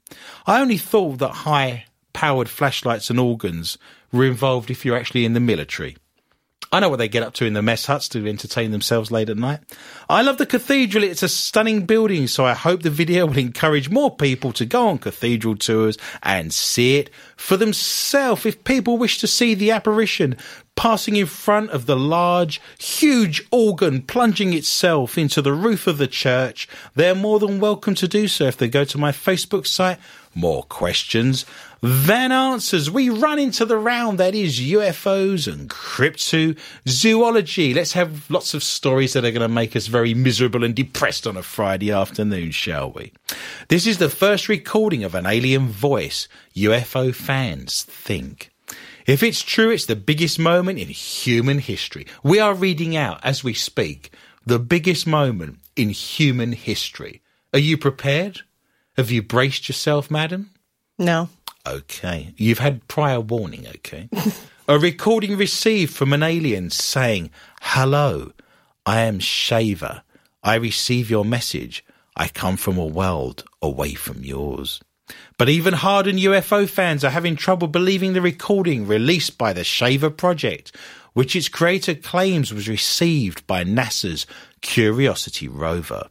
S2: I only thought that high powered flashlights and organs were involved if you're actually in the military. I know what they get up to in the mess huts to entertain themselves late at night. I love the cathedral. It's a stunning building, so I hope the video <laughs> will encourage more people to go on cathedral tours and see it for themselves. If people wish to see the apparition passing in front of the large, huge organ plunging itself into the roof of the church, they're more than welcome to do so if they go to my Facebook site. More questions than answers. We run into the round that is UFOs and cryptozoology. Let's have lots of stories that are going to make us very miserable and depressed on a Friday afternoon, shall we? This is the first recording of an alien voice. UFO fans think. If it's true, it's the biggest moment in human history. We are reading out as we speak the biggest moment in human history. Are you prepared? Have you braced yourself, madam?
S3: No.
S2: Okay. You've had prior warning, okay? a recording received from an alien saying, Hello, I am Shaver. I receive your message. I come from a world away from yours. But even hardened UFO fans are having trouble believing the recording released by the Shaver Project, which its creator claims was received by NASA's Curiosity rover.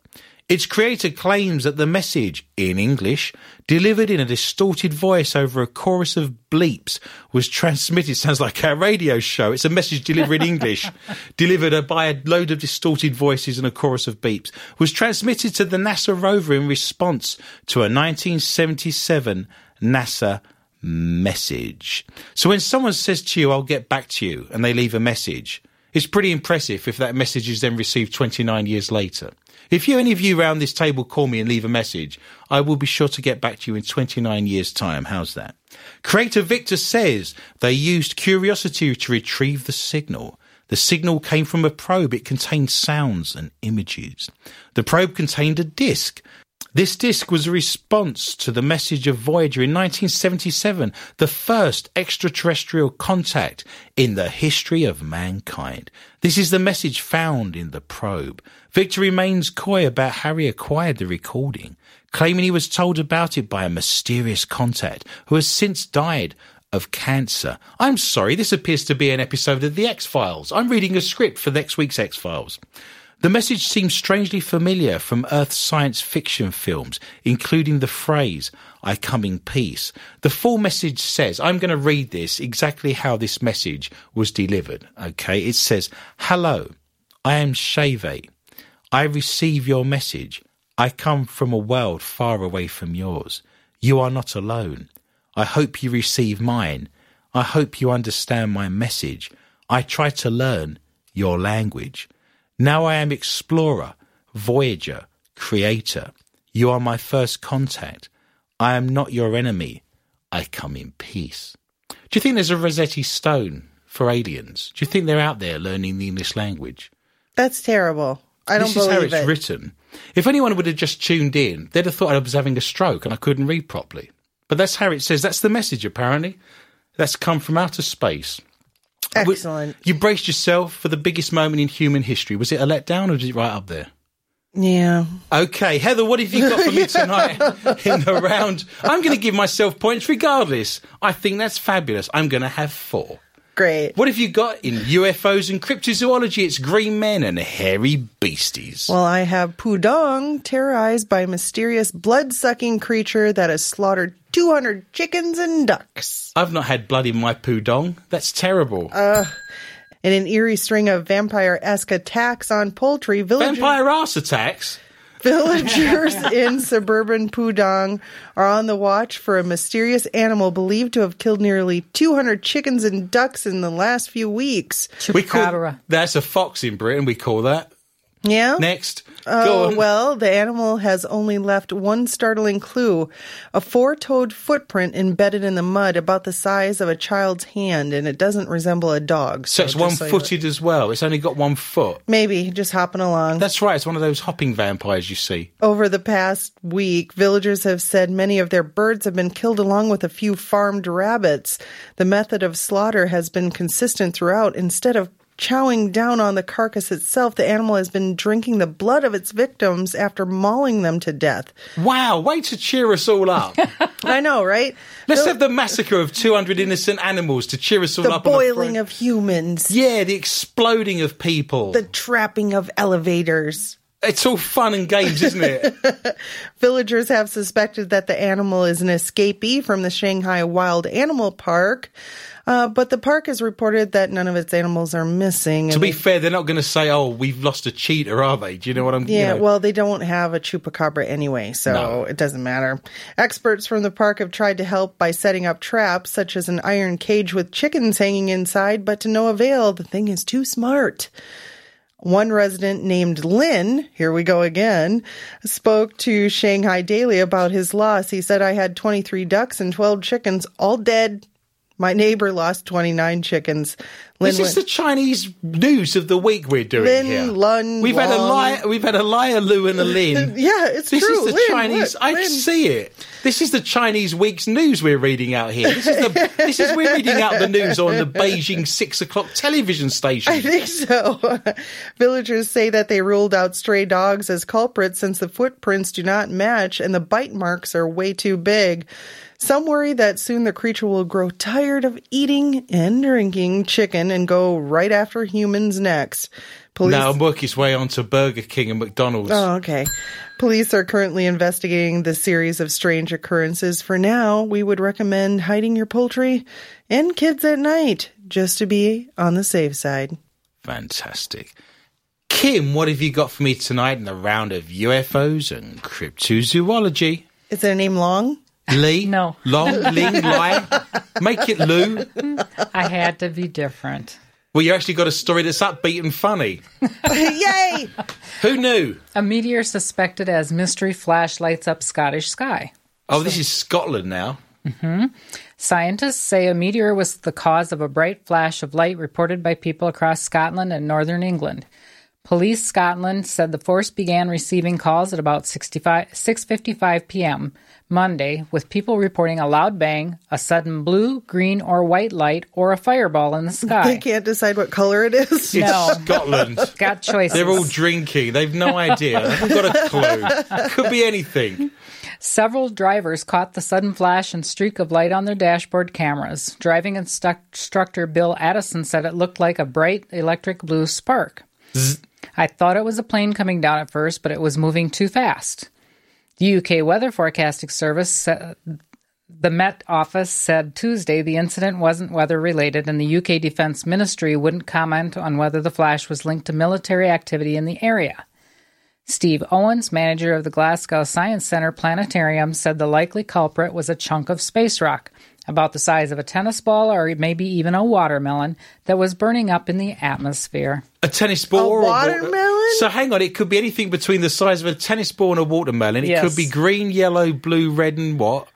S2: Its creator claims that the message, in English, delivered in a distorted voice over a chorus of bleeps, was transmitted. <laughs> Sounds like our radio show. It's a message delivered in English, <laughs> delivered uh, by a load of distorted voices and a chorus of beeps, was transmitted to the NASA rover in response to a 1977 NASA message. So when someone says to you, I'll get back to you, and they leave a message, it's pretty impressive if that message is then received 29 years later. If you, any of you around this table call me and leave a message, I will be sure to get back to you in 29 years' time. How's that? Creator Victor says they used Curiosity to retrieve the signal. The signal came from a probe. It contained sounds and images. The probe contained a disk. This disk was a response to the message of Voyager in 1977, the first extraterrestrial contact in the history of mankind. This is the message found in the probe. Victor remains coy about how he acquired the recording, claiming he was told about it by a mysterious contact who has since died of cancer. I'm sorry, this appears to be an episode of The X Files. I'm reading a script for next week's X Files. The message seems strangely familiar from Earth science fiction films, including the phrase, I come in peace. The full message says, I'm going to read this exactly how this message was delivered. Okay. It says, Hello, I am Shave. I receive your message. I come from a world far away from yours. You are not alone. I hope you receive mine. I hope you understand my message. I try to learn your language. Now I am explorer, voyager, creator. You are my first contact. I am not your enemy. I come in peace. Do you think there's a Rosetta Stone for aliens? Do you think they're out there learning the English language?
S3: That's terrible. I don't
S2: this is how it's
S3: it.
S2: written. If anyone would have just tuned in, they'd have thought I was having a stroke and I couldn't read properly. But that's how it says. That's the message, apparently. That's come from outer space.
S3: Excellent.
S2: You braced yourself for the biggest moment in human history. Was it a letdown or was it right up there?
S3: Yeah.
S2: Okay, Heather, what have you got for me <laughs> tonight in the round? I'm going to give myself points regardless. I think that's fabulous. I'm going to have four.
S3: great.
S2: What have you got in UFOs and cryptozoology? It's green men and hairy beasties.
S3: Well, I have Pudong, terrorized by a mysterious blood sucking creature that has slaughtered 200 chickens and ducks.
S2: I've not had blood in my pudong. That's terrible.
S3: In an eerie string of vampire esque attacks on poultry, villagers.
S2: Vampire ass attacks.
S3: Villagers <laughs> in suburban Pudong are on the watch for a mysterious animal believed to have killed nearly 200 chickens and ducks in the last few weeks.
S2: We call that's a fox in Britain. We call that.
S3: Yeah?
S2: Next, oh, go
S3: Oh,
S2: on.
S3: well, the animal has only left one startling clue a four toed footprint embedded in the mud about the size of a child's hand, and it doesn't resemble a dog.
S2: so it's
S3: just
S2: one
S3: so
S2: footed as well. It's only got one foot.
S3: Maybe just hopping along.
S2: That's right. It's one of those hopping vampires you see.
S3: Over the past week, villagers have said many of their birds have been killed along with a few farmed rabbits. The method of slaughter has been consistent throughout. Instead of chowing down on the carcass itself, the animal has been drinking the blood of its victims after mauling them to death.
S2: Wow, way to cheer us all up. <laughs>
S3: I know, right?
S2: Let's
S3: the,
S2: have the massacre of 200 innocent animals to cheer us all
S3: the
S2: up. a
S3: boiling of humans,
S2: Yeah, the exploding of people.
S3: the trapping of elevators.
S2: It's all fun and games, isn't it? <laughs>
S3: Villagers have suspected that the animal is an escapee from the Shanghai Wild Animal Park, uh, but the park has reported that none of its animals are missing.
S2: to be
S3: they-
S2: fair, they're not going to say, "Oh, we've lost a cheetah," are they? Do you know what I'm? you
S3: yeah,
S2: know?
S3: well, they don't have a chupacabra anyway, so
S2: No.
S3: it doesn't matter. Experts from the park have tried to help by setting up traps, such as an iron cage with chickens hanging inside, but to no avail. The thing is too smart. One resident named Lin, here we go again, spoke to Shanghai Daily about his loss. He said, I had 23 ducks and 12 chickens, all dead. My neighbor lost 29 chickens. Lin
S2: This is
S3: went-
S2: the Chinese news of the week we're doing
S3: Lin,
S2: here.
S3: Lun,
S2: we've had a
S3: Long.
S2: We've had a liar, Lou, and a <laughs> Lin.
S3: yeah, it's
S2: This
S3: true.
S2: This is the
S3: Lin,
S2: Chinese.
S3: look,
S2: I
S3: Lin.
S2: see it. This is the Chinese week's news we're reading out here. This is the. <laughs> this is we're reading out the news on the Beijing six o'clock television station.
S3: I think so. <laughs> Villagers say that they ruled out stray dogs as culprits since the footprints do not match and the bite marks are way too big. Some worry that soon the creature will grow tired of eating and drinking chicken and go right after humans next. Police
S2: now work his way onto Burger King and McDonald's.
S3: Oh, okay. Police are currently investigating the series of strange occurrences. For now, we would recommend hiding your poultry and kids at night just to be on the safe side.
S2: Fantastic. Kim, what have you got for me tonight in the round of UFOs and cryptozoology?
S3: Is their name long?
S2: Lee?
S5: No.
S2: Long, <laughs> Ling, Lai? Make it Lou.
S5: I had to be different.
S2: Well, you actually got a story that's upbeat and funny. <laughs>
S3: Yay!
S2: Who knew?
S5: A meteor suspected as mystery flash lights up Scottish sky.
S2: Oh, this is Scotland now. Mm-hmm.
S5: Scientists say a meteor was the cause of a bright flash of light reported by people across Scotland and northern England. Police Scotland said the force began receiving calls at about 65 6:55 p.m. Monday with people reporting a loud bang, a sudden blue, green or white light or a fireball in the <laughs> sky.
S3: They can't decide what color it is.
S2: It's
S5: No.
S2: Scotland.
S5: Got choices.
S2: They're all drinking. They've no idea. They haven't got a clue. Could be anything.
S5: Several drivers caught the sudden flash and streak of light on their dashboard cameras. Driving instructor Bill Addison said it looked like a bright electric blue spark. I thought it was a plane coming down at first, but it was moving too fast. The UK Weather Forecasting Service said. The Met Office said Tuesday the incident wasn't weather related, and the UK Defence Ministry wouldn't comment on whether the flash was linked to military activity in the area. Steve Owens, manager of the Glasgow Science Centre Planetarium, said the likely culprit was a chunk of space rock, about the size of a tennis ball or maybe even a watermelon, that was burning up in the atmosphere.
S2: A tennis ball.
S3: A
S2: or wa-
S3: watermelon?
S2: So hang on, it could be anything between the size of a tennis ball and a watermelon. It
S5: Yes.
S2: could be green, yellow, blue, red, and what?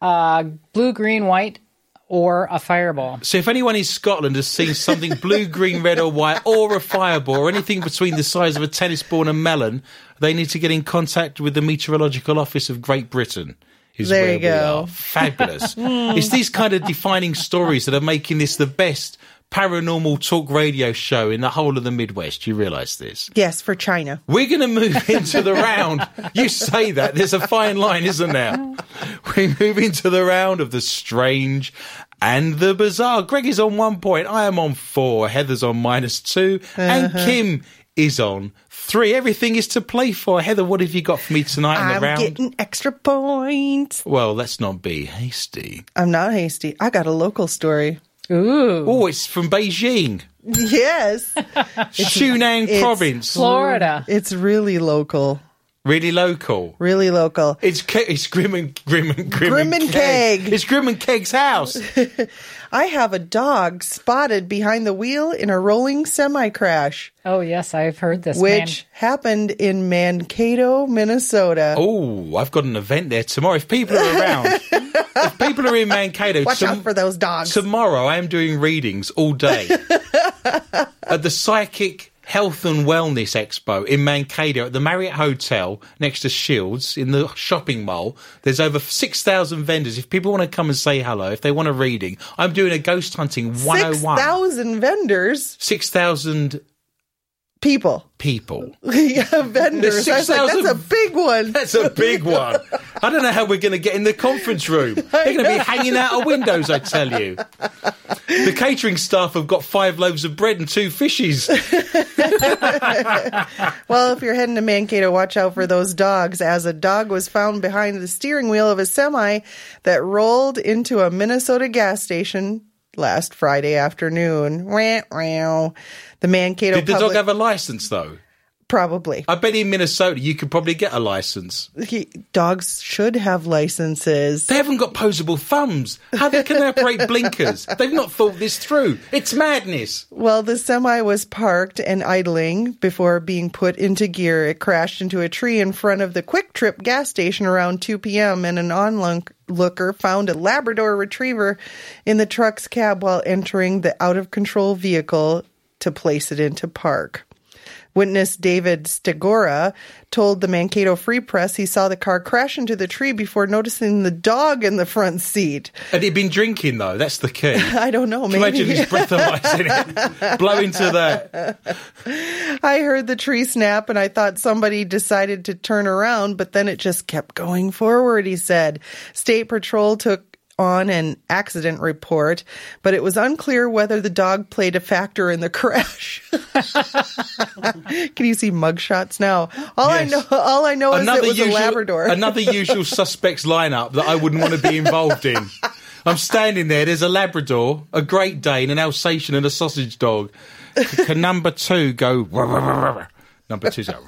S5: Uh, Blue, green, white, or a fireball.
S2: So if anyone in Scotland has seen something blue, <laughs> green, red, or white, or a fireball, or anything between the size of a tennis ball and a melon, they need to get in contact with the Meteorological Office of Great Britain. Is
S3: There
S2: where
S3: you
S2: we
S3: go.
S2: are. Fabulous. <laughs> it's these kind of defining stories that are making this the best paranormal talk radio show in the whole of the Midwest. You realise this?
S3: Yes, for China.
S2: We're going to move <laughs> into the round. You say that. There's a fine line, isn't there? We move into the round of the strange and the bizarre. Greg is on one point. I am on four. Heather's on minus 2 and
S3: Uh-huh.
S2: Kim is on three. Everything is to play for. Heather, what have you got for me tonight in
S3: I'm
S2: the round?
S3: getting extra points.
S2: Well, let's not be hasty.
S3: I'm not hasty. I got a local story.
S5: Ooh,
S2: Oh, it's from Beijing,
S3: Yes, <laughs>
S2: Shunan
S3: it's-
S2: Province.
S5: Florida.
S3: it's really local.
S2: Really local.
S3: Really local.
S2: It's Ke- it's Grim and Grim and Grim,
S3: Grim and Keg.
S2: It's Grim and Keg's house. <laughs>
S3: I have a dog spotted behind the wheel in a rolling semi crash,
S5: Oh yes, I've heard this.
S3: which happened in Mankato, Minnesota.
S2: Oh, I've got an event there tomorrow. If people are around, <laughs> if people are in Mankato,
S3: Watch
S2: tom-
S3: out for those dogs.
S2: tomorrow I am doing readings all day <laughs> at the Psychic Health and Wellness Expo in Mankato at the Marriott Hotel next to Scheels in the shopping mall. There's over 6,000 vendors. If people want to come and say hello, if they want a reading, I'm doing a ghost hunting 101.
S3: 6,000 vendors,
S2: 6,000
S3: people.
S2: people. <laughs>
S3: yeah, vendors. I was like, that's a big one.
S2: That's a big one. I don't know how we're going to get in the conference room. <laughs> They're going to be hanging out of windows, I tell you. <laughs> The catering staff have got five loaves of bread and two fishes.
S3: Well, if you're heading to Mankato, watch out for those dogs, as a dog was found behind the steering wheel of a semi that rolled into a Minnesota gas station last Friday afternoon. Wah. The Mankato
S2: Did the dog have a license, though?
S3: probably.
S2: I bet in Minnesota you could probably get a license.
S3: He, dogs should have licenses.
S2: They haven't got posable thumbs. How they, can they operate <laughs> blinkers? They've not thought this through. It's madness.
S3: Well, the semi was parked and idling before being put into gear. It crashed into a tree in front of the Kwik Trip gas station around 2 p.m., and an onlooker found a Labrador retriever in the truck's cab while entering the out of control vehicle to place it into park. Witness David Stegora told the Mankato Free Press he saw the car crash into the tree before noticing the dog in the front seat.
S2: Had he been drinking, though? That's the key. <laughs>
S3: I don't know, maybe.
S2: Imagine his breathalyzing it. <laughs> Blow into that.
S3: I heard the tree snap and I thought somebody decided to turn around, but then it just kept going forward, he said. State Patrol took on an accident report, but it was unclear whether the dog played a factor in the crash. <laughs> Can you see mugshots now? All I know all I know is it was a Labrador. <laughs>
S2: Another usual suspects lineup that I wouldn't want to be involved in. I'm standing there. There's a Labrador, a Great Dane, an Alsatian, and a sausage dog. Can number two go? Number two's go.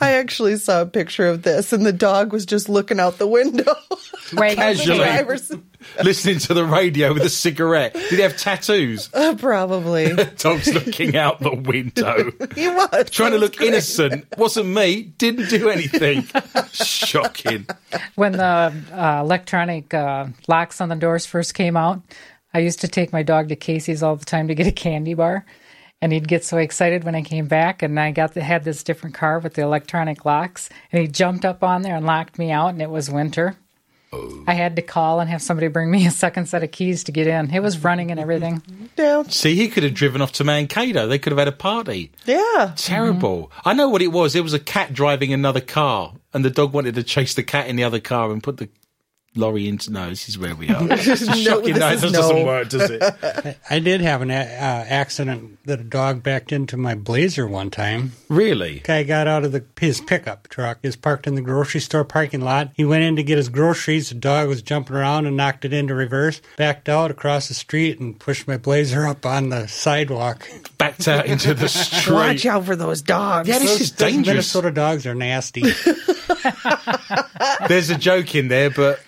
S3: I actually saw a picture of this and the dog was just looking out the window. <laughs>
S5: Wait,
S2: Casually.
S3: Driver's-
S2: listening to the radio with a cigarette. Did he have tattoos? <laughs>
S3: Probably. <laughs>
S2: Dog's looking out the window.
S3: He was.
S2: Trying to look
S3: great.
S2: innocent. Wasn't me. Didn't do anything. Shocking.
S5: when the uh, electronic uh, locks on the doors first came out, I used to take my dog to Casey's all the time to get a candy bar. And he'd get so excited when I came back, and I got the, had this different car with the electronic locks, and he jumped up on there and locked me out, and it was winter. Oh. I had to call and have somebody bring me a second set of keys to get in. It was running and everything.
S3: Yeah.
S2: See, he could have driven off to Mankato. They could have had a party.
S3: Yeah.
S2: Terrible. Mm-hmm. I know what it was. It was a cat driving another car, and the dog wanted to chase the cat in the other car and put the lorry into. No, this is where we <laughs> are. Shocking.
S3: this
S2: no,
S3: is
S2: that
S3: no.
S2: doesn't work, does it? <laughs>
S4: I did have an uh, accident that a dog backed into my Blazer one time.
S2: really?
S4: Guy got out of the his pickup truck, is parked in the grocery store parking lot. He went in to get his groceries. The dog was jumping around and knocked it into reverse. Backed out across the street and pushed my Blazer up on the sidewalk.
S2: Backed out into the <laughs> street.
S3: Watch out for those dogs.
S2: Yeah, this
S4: Those-
S2: is
S4: those
S2: dangerous.
S4: Minnesota dogs are nasty.
S2: There's a joke in there, but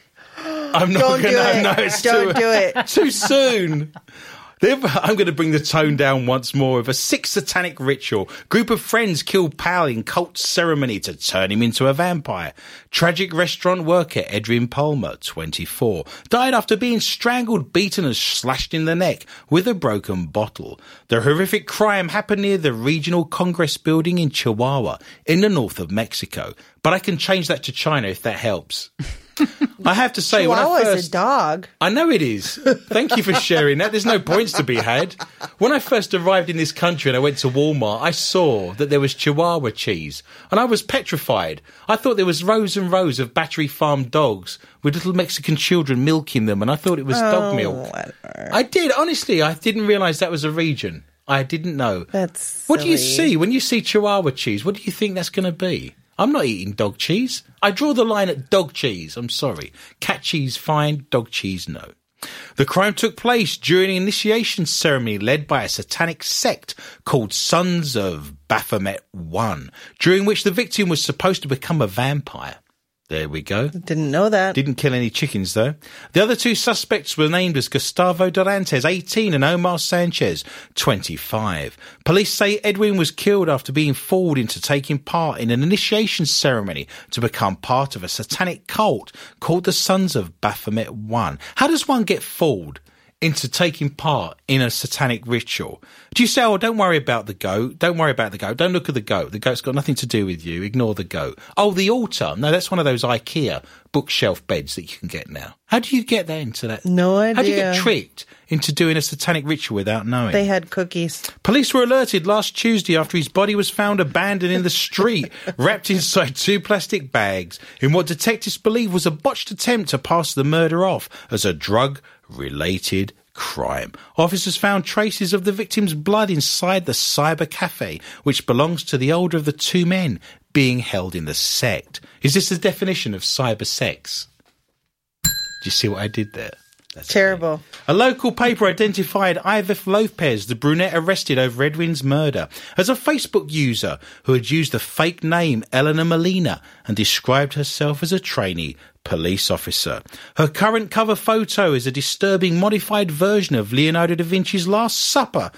S2: I'm not
S3: Don't
S2: going
S3: do it.
S2: No, it's
S3: Don't
S2: too,
S3: do it. <laughs>
S2: too soon. They've- I'm going to bring the tone down once more with a sick satanic ritual. Group of friends kill pal in cult ceremony to turn him into a vampire. Tragic restaurant worker Edwin Palmer, 24, died after being strangled, beaten, and slashed in the neck with a broken bottle. The horrific crime happened near the Regional Congress Building in Chihuahua, in the north of Mexico. But I can change that to China if that helps. <laughs> I have to say, when I first
S3: a dog.
S2: I know it is. Thank you for sharing that. There's no points to be had. When I first arrived in this country and I went to Walmart, I saw that there was Chihuahua cheese and I was petrified. I thought there was rows and rows of battery farmed dogs with little Mexican children milking them and I thought it was dog
S3: Oh,
S2: milk.
S3: whatever.
S2: I did, honestly. I didn't realize that was a region. I didn't know.
S3: That's
S2: What do you see when you see Chihuahua cheese? What do you think that's going to be? I'm not eating dog cheese. I draw the line at dog cheese. I'm sorry. Cat cheese, fine. Dog cheese, no. The crime took place during an initiation ceremony led by a satanic sect called Sons of Baphomet I, during which the victim was supposed to become a vampire. There we go.
S3: Didn't know that.
S2: Didn't kill any chickens, though. The other two suspects were named as Gustavo Dorantes, 18, and Omar Sanchez, 25. Police say Edwin was killed after being fooled into taking part in an initiation ceremony to become part of a satanic cult called the Sons of Baphomet 1. How does one get fooled? Into taking part in a satanic ritual. Do you say, oh, don't worry about the goat. Don't worry about the goat. Don't look at the goat. The goat's got nothing to do with you. Ignore the goat. Oh, the altar. No, that's one of those IKEA bookshelf beds that you can get now. How do you get that into that?
S3: No idea.
S2: How do you get tricked into doing a satanic ritual without knowing?
S3: They had cookies.
S2: Police were alerted last Tuesday after his body was found abandoned in the street, <laughs> wrapped inside two plastic bags, in what detectives believe was a botched attempt to pass the murder off as a drug related crime. Officers found traces of the victim's blood inside the cyber cafe, which belongs to the older of the two men being held in the sect. Is this the definition of cyber sex? Do you see what I did there? That's
S3: Terrible.
S2: a local paper identified Iveth Lopez, the brunette arrested over Edwin's murder, as a Facebook user who had used the fake name Eleanor Molina and described herself as a trainee police officer. Her current cover photo is a disturbing modified version of Leonardo da Vinci's Last Supper,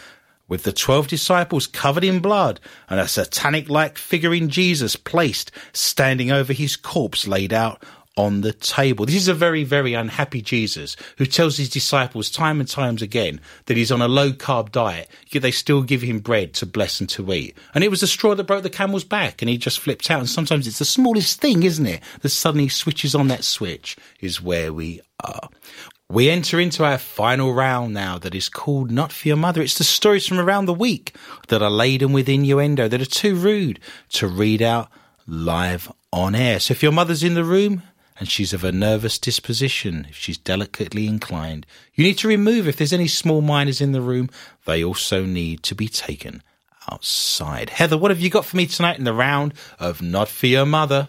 S2: with the twelve disciples covered in blood and a satanic like figure in Jesus placed standing over his corpse laid out on the table. This is a very, very unhappy Jesus who tells his disciples time and times again that he's on a low carb diet, yet they still give him bread to bless and to eat. And it was the straw that broke the camel's back, and he just flipped out. And sometimes it's the smallest thing, isn't it, that suddenly switches on that switch, is where we are. We enter into our final round now that is called Not For Your Mother. It's the stories from around the week that are laden with innuendo that are too rude to read out live on air. So if your mother's in the room and she's of a nervous disposition, if she's delicately inclined, you need to remove if there's any small minors in the room. They also need to be taken outside. Heather, what have you got for me tonight in the round of Not For Your Mother?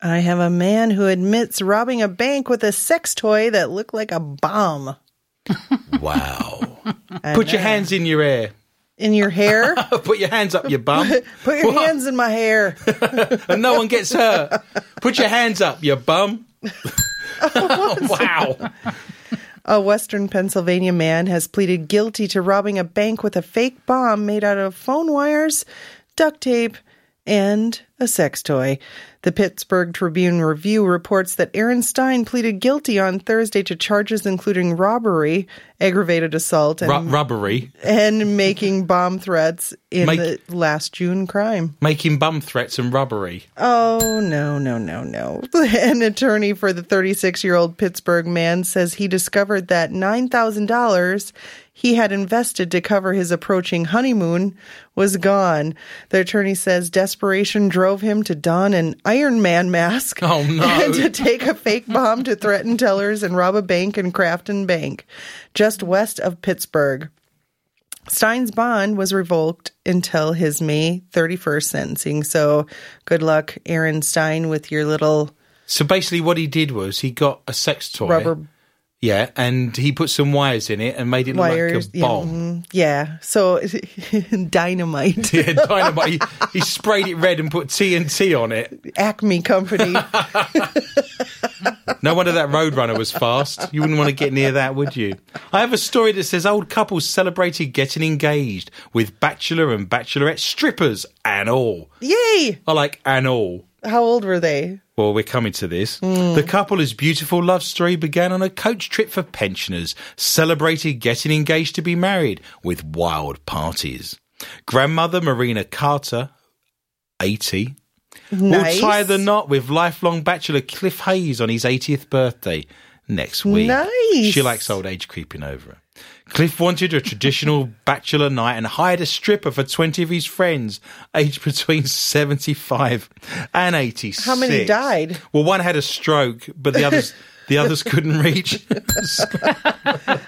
S3: I have a man who admits robbing a bank with a sex toy that looked like a bomb.
S2: Wow. <laughs> Put your hands in your hair.
S3: In your hair. <laughs>
S2: Put your hands up your bum. <laughs>
S3: Put your
S2: What?
S3: hands in my hair. <laughs>
S2: and no one gets hurt. Put your hands up, your bum. wow.
S3: A Western Pennsylvania man has pleaded guilty to robbing a bank with a fake bomb made out of phone wires, duct tape, and a sex toy. The Pittsburgh Tribune Review reports that Aaron Stein pleaded guilty on Thursday to charges including robbery, aggravated assault, and,
S2: rubbery.
S3: and making bomb threats in
S2: Make-
S3: the last June crime.
S2: Making bomb threats and robbery.
S3: Oh, no, no, no, no. <laughs> An attorney for the 36 year old Pittsburgh man says he discovered that $9,000 he had invested to cover his approaching honeymoon was gone. The attorney says desperation drove him to don an Iron Man mask
S2: Oh, <laughs> no.
S3: and to take a fake bomb to threaten tellers and rob a bank in Crafton Bank, just west of Pittsburgh. Stein's bond was revoked until his May 31st sentencing. So good luck, Aaron Stein, with your little
S2: So basically, what he did was he got a sex toy.
S3: rubber
S2: Yeah, and he put some wires in it and made it look
S3: wires.
S2: like a
S3: Yeah,
S2: bomb.
S3: mhm. yeah. So <laughs> dynamite. <laughs>
S2: Yeah, dynamite. he, he sprayed it red and put TNT on it.
S3: Acme Company. <laughs>
S2: No wonder that Roadrunner was fast. You wouldn't want to get near that, would you? I have a story that says old couples celebrated getting engaged with bachelor and bachelorette strippers and all.
S3: Yay!
S2: I like and all.
S3: How old were they?
S2: Well, we're coming to this. Hmm. The couple's beautiful love story began on a coach trip for pensioners, celebrated getting engaged to be married with wild parties. Grandmother Marina Carter, 80,
S3: Nice.
S2: We'll tie the knot with lifelong bachelor Cliff Hayes on his 80th birthday next week.
S3: Nice.
S2: She likes old age creeping over her. Cliff wanted a traditional <laughs> bachelor night and hired a stripper for 20 of his friends, aged between 75 and 86.
S3: How many died?
S2: Well, one had a stroke, but the others. The <laughs> others couldn't reach. <laughs>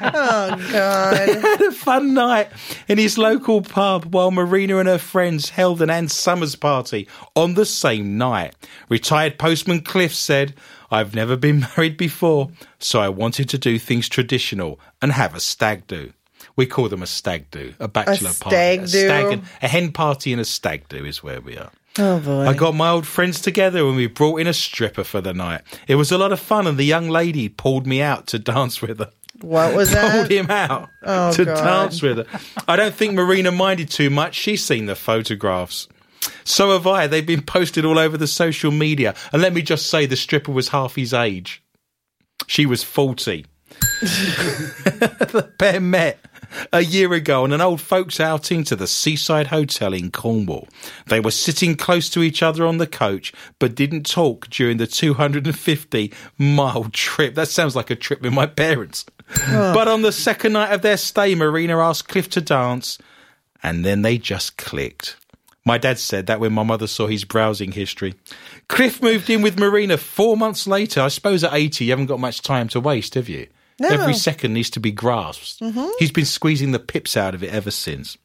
S3: Oh God.
S2: They had a fun night in his local pub while Marina and her friends held an Ann Summers party on the same night. Retired postman Cliff said, I've never been <laughs> married before, so I wanted to do things traditional and have a stag do. We call them a stag do, a bachelor party.
S3: stag
S2: A,
S3: do?
S2: stag and, a hen party and a stag do is where we are.
S3: Oh boy.
S2: I got my old friends together and we brought in a stripper for the night. It was a lot of fun, and the young lady pulled me out to dance with her
S3: what was <laughs>
S2: pulled
S3: that?
S2: Pulled him out
S3: Oh,
S2: to
S3: God.
S2: dance with her. I don't think Marina minded too much. She's seen the photographs. So have I. They've been posted all over the social media. And let me just say, the stripper was half his age. She was 40. the <laughs> pair met a year ago on an old folks outing to the Seaside Hotel in Cornwall. They were sitting close to each other on the coach, but didn't talk during the 250 mile trip. That sounds like a trip with my parents. Oh. But on the second night of their stay, Marina asked Cliff to dance, and then they just clicked. My dad said that when my mother saw his browsing history. Cliff moved in with Marina four months later. I suppose at 80, you haven't got much time to waste, have you?
S3: No.
S2: Every second needs to be grasped. Mm-hmm. He's been squeezing the pips out of it ever since.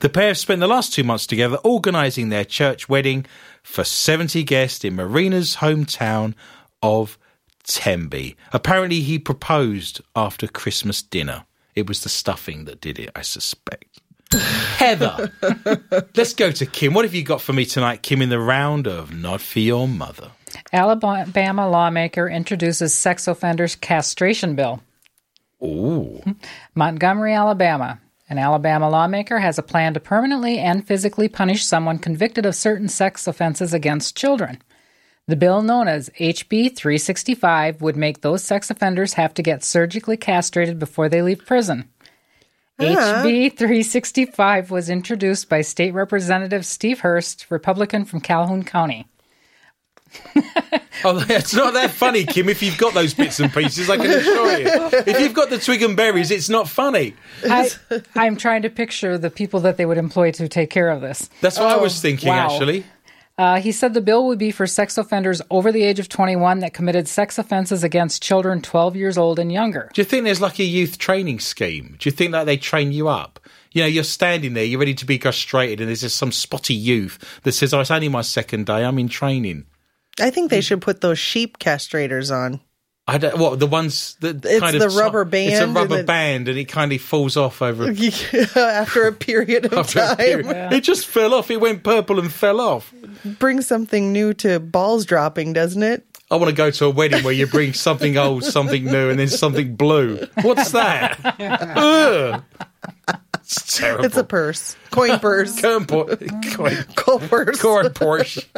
S2: The pair have spent the last two months together organising their church wedding for 70 guests in Marina's hometown of Tembe. Apparently, he proposed after Christmas dinner. It was the stuffing that did it, I suspect. Heather, <laughs> let's go to Kim. What have you got for me tonight, Kim, in the round of Not For Your Mother?
S5: Alabama lawmaker introduces sex offenders castration bill.
S2: Ooh.
S5: Montgomery, Alabama. An Alabama lawmaker has a plan to permanently and physically punish someone convicted of certain sex offenses against children. The bill, known as HB 365, would make those sex offenders have to get surgically castrated before they leave prison. HB 365 was introduced by State Representative Steve Hurst, Republican from Calhoun County.
S2: Oh, it's not that funny, Kim. If you've got those bits and pieces, I can assure you. If you've got the twig and berries, it's not funny.
S5: I, I'm trying to picture the people that they would employ to take care of this.
S2: That's what I was oh, thinking,
S5: wow.
S2: actually.
S5: Uh, he said the bill would be for sex offenders over the age of 21 that committed sex offenses against children 12 years old and younger.
S2: Do you think there's like a youth training scheme? Do you think that they train you up? You know, you're standing there, you're ready to be castrated, and there's just some spotty youth that says, "Oh, it's only my second day. I'm in training."
S3: I think they should put those sheep castrators on.
S2: I don't. What the ones that
S3: It's
S2: kind of
S3: the rubber band
S2: It's a rubber
S3: the-
S2: band, and it kind of falls off over <laughs>
S3: After a period of time,
S2: period. It just fell off. It went purple and fell off.
S3: brings something new to balls dropping, doesn't it?
S2: I want to go to a wedding where you bring something old, something new, and then something blue. What's that? <laughs> It's terrible.
S3: It's a purse, coin purse, <laughs>
S2: corn, por- corn,
S3: coal purse.
S2: corn Porsche. <laughs>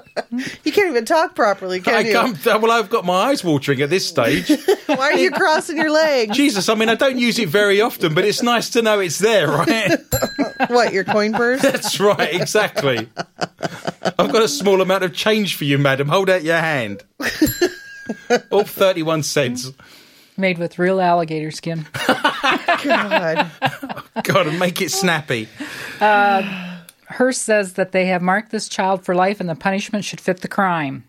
S3: You can't even talk properly, can
S2: I
S3: you?
S2: can't, uh, well, I've got my eyes watering at this stage. <laughs>
S3: Why are you crossing your legs?
S2: Jesus, I mean, I don't use it very often, but it's nice to know it's there, right?
S3: What your coin purse?
S2: That's right, exactly. I've got a small amount of change for you, madam. Hold out your hand. Oh, 31 cents.
S5: Made with real alligator skin.
S3: God, <laughs>
S2: God, and make it snappy.
S5: Uh, Hurst says that they have marked this child for life and the punishment should fit the crime.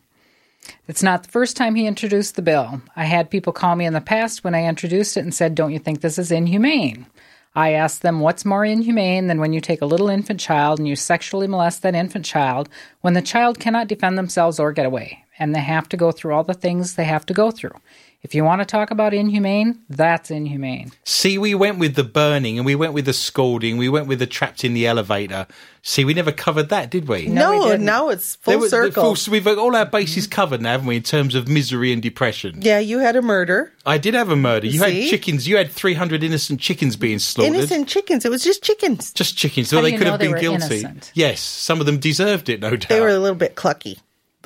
S5: It's not the first time he introduced the bill. I had people call me in the past when I introduced it and said, Don't you think this is inhumane? I asked them, What's more inhumane than when you take a little infant child and you sexually molest that infant child when the child cannot defend themselves or get away? And they have to go through all the things they have to go through. If you want to talk about inhumane, that's inhumane.
S2: See, we went with the burning and we went with the scalding. We went with the trapped in the elevator. See, we never covered that, did we?
S5: No,
S3: no,
S5: didn't.
S3: now it's full
S2: were-
S3: circle.
S2: full- so we've got all our bases mm-hmm. covered now, haven't we, in terms of misery and depression?
S3: yeah, you had a murder.
S2: I did have a murder. You
S3: See?
S2: had chickens. You had 300 innocent chickens being slaughtered.
S3: Innocent chickens. It was just chickens.
S2: Just chickens. So
S5: How do
S2: they
S5: you
S2: could
S5: know
S2: have
S5: they
S2: been guilty.
S5: innocent?
S2: Yes, some of them deserved it, no doubt.
S3: They were a little bit clucky.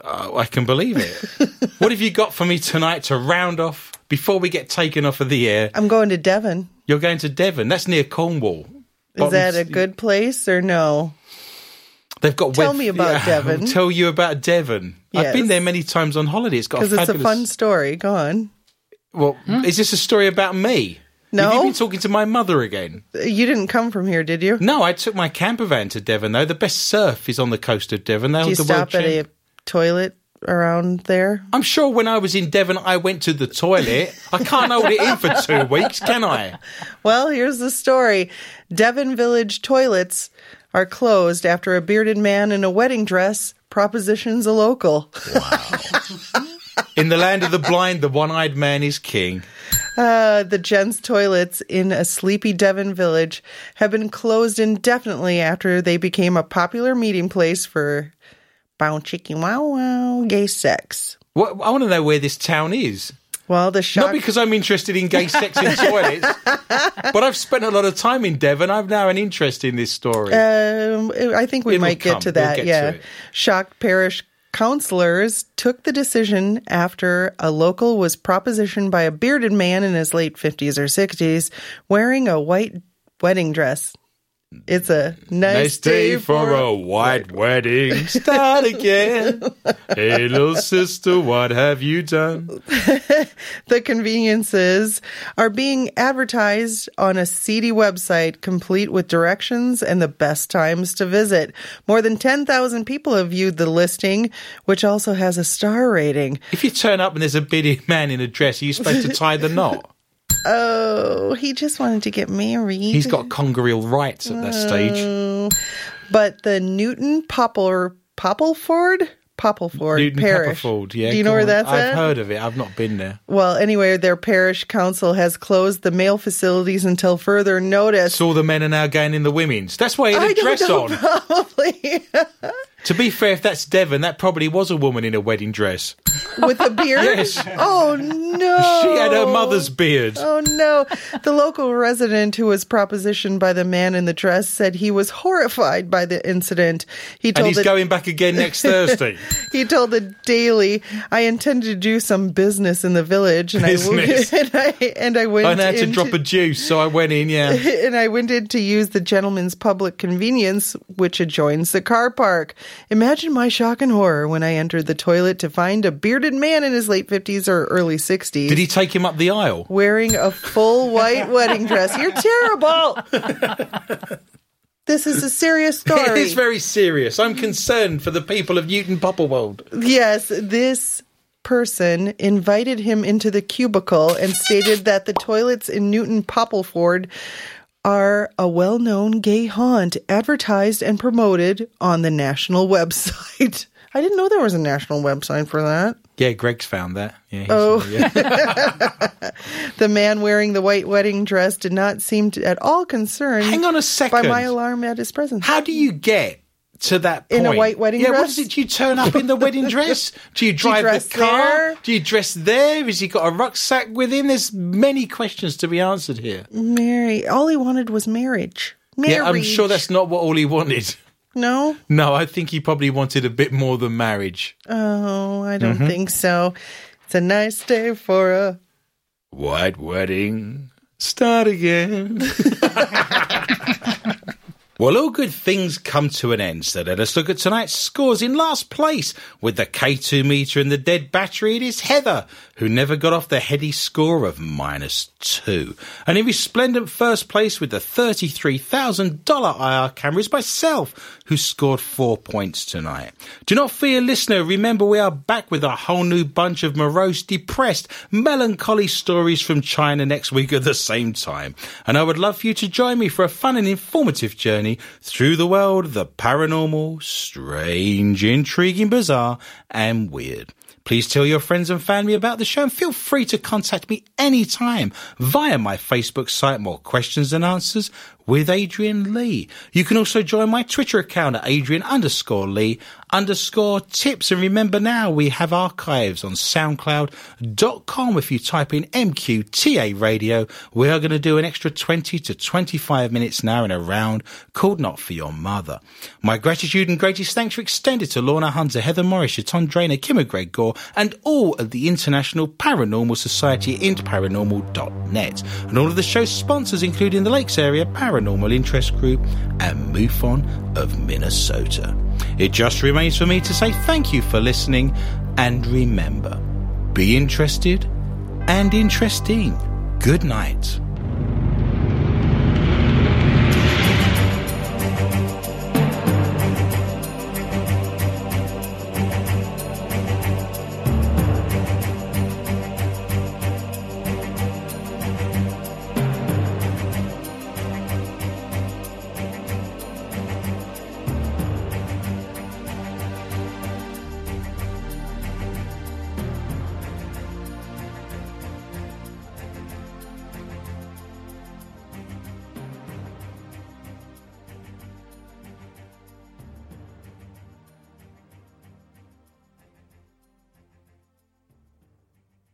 S2: Oh, I can believe it. <laughs> what have you got for me tonight to round off before we get taken off of the air?
S3: I'm going to Devon.
S2: You're going to Devon. That's near Cornwall.
S3: Is that a good place or no?
S2: They've got
S3: Tell
S2: web-
S3: me about <laughs> Devon.
S2: I'll tell you about Devon. I've been there many times on holiday. It's got a
S3: Because it's a fun story. Go on.
S2: Well, hmm? is this a story about me?
S3: No.
S2: Have you been talking to my mother again?
S3: You didn't come from here, did you?
S2: No, I took my camper van to Devon, though. The best surf is on the coast of Devon. They
S3: Did you
S2: the
S3: stop at a
S2: champ-
S3: toilet around there?
S2: I'm sure when I was in Devon, I went to the toilet. I can't hold it in for two weeks, can I?
S3: Well, here's the story. Devon Village toilets are closed after a bearded man in a wedding dress propositions a local. Wow.
S2: In the land of the blind, the one eyed man is king.
S3: Uh, the gents' toilets in a sleepy Devon village have been closed indefinitely after they became a popular meeting place for bow chicken wow wow gay sex.
S2: What, I want to know where this town is.
S3: Well, the
S2: Not because I'm interested in gay sex in <laughs> toilets, but I've spent a lot of time in Devon. I've now an interest in this story.
S3: Um, I think we
S2: It'll
S3: might
S2: come.
S3: get to
S2: We'll
S3: that.
S2: get to
S3: yeah.
S2: it.
S3: Shocked parish counselors took the decision after a local was propositioned by a bearded man in his late 50s or 60s wearing a white wedding dress. It's a nice,
S2: Nice day for a white <laughs> wedding. Start again. Hey, little sister, what have you done? <laughs>
S3: The conveniences are being advertised on a seedy website complete with directions and the best times to visit. More than 10,000 people have viewed the listing, which also has a star rating.
S2: If you turn up and there's a bearded man in a dress, are you supposed to tie the knot? <laughs>
S3: Oh, he just wanted to get married.
S2: He's got congreal rights at that stage.
S3: Oh. But the Newton Popple Poppleford Poppleford
S2: Newton
S3: Parish.
S2: Pepperford, yeah.
S3: Do you know where
S2: on.
S3: that's
S2: I've
S3: at?
S2: heard of it. I've not been there.
S3: Well, anyway, their parish council has closed the male facilities until further notice.
S2: So all the men are now going in the women's. That's why he had
S3: I
S2: a dress
S3: know,
S2: on. <laughs>
S3: probably
S2: To be fair, if that's Devon, that probably was a woman in a wedding dress.
S3: with a beard.
S2: Yes.
S3: Oh no!
S2: She had her mother's beard.
S3: Oh no! The local resident who was propositioned by the man in the dress said he was horrified by the incident. He
S2: And
S3: told
S2: he's
S3: the
S2: going back again next Thursday. <laughs>
S3: He told the Daily, "I intended to do some business in the village, and I <laughs> and I and I went
S2: I had to drop a juice, so I went in, yeah. <laughs>
S3: and I went in to use the gentleman's public convenience, which adjoins the car park. Imagine my shock and horror when I entered the toilet to find a bearded man in his late fifties or early sixties."
S2: Did he take him up the aisle?
S3: wearing a full white <laughs> wedding dress. You're terrible. this is a serious <laughs>
S2: It
S3: story.
S2: is very serious. I'm concerned for the people of Newton Popplewald.
S3: Yes, this person invited him into the cubicle and stated that the toilets in Newton Poppleford are a well known gay haunt advertised and promoted on the national <laughs> website. I didn't know there was a national website for that.
S2: Yeah, Greg's found that. Yeah,
S3: Oh.
S2: yeah. <laughs> <laughs>
S3: The man wearing the white wedding dress did not seem to, at all concerned
S2: Hang on a second.
S3: by my alarm at his presence.
S2: How do you get to that point?
S3: In a white wedding dress?
S2: yeah, what
S3: dress?
S2: is it? Do you turn up in the wedding <laughs> dress? Do you drive
S3: dress
S2: the car?
S3: there?
S2: Do you dress there? Has he got a rucksack with him? There's many questions to be answered here.
S3: Mary, all he wanted was marriage. Marriage.
S2: Yeah, I'm sure that's not what all he wanted.
S3: no.
S2: No, I think he probably wanted a bit more than marriage.
S3: Oh, I don't
S2: Mm-hmm.
S3: think so. It's a nice day for a.
S2: White wedding, start again. <laughs> <laughs> well, all good things come to an end, so let us look at tonight's scores. In last place, with the K2 meter and the dead battery, it is Heather, who never got off the heady score of minus two. And in resplendent first place with the $33,000 IR camera is myself, who scored four points tonight. Do not fear, listener. Remember, we are back with a whole new bunch of morose, depressed, melancholy stories from China next week at the same time. And I would love for you to join me for a fun and informative journey through the world of the paranormal, strange, intriguing, bizarre, and weird. Please tell your friends and family about the show and feel free to contact me anytime via my Facebook site, More Questions and Answers with Adrian Lee. You can also join my Twitter account at Adrian underscore Lee underscore tips. And remember now we have archives on soundcloud.com. If you type in MQTA radio, we are going to do an extra 20 to 25 minutes now in a round called Not For Your Mother. My gratitude and greatest thanks are extended to Lorna Hunter, Heather Morris, Tom Drainer, Kim Greg Gore, and all of the International Paranormal Society into paranormal.net. And all of the show's sponsors, including the Lakes Area Paranormal Interest Group and MUFON of Minnesota. It just remains for me to say thank you for listening and remember, be interested and interesting. Good night.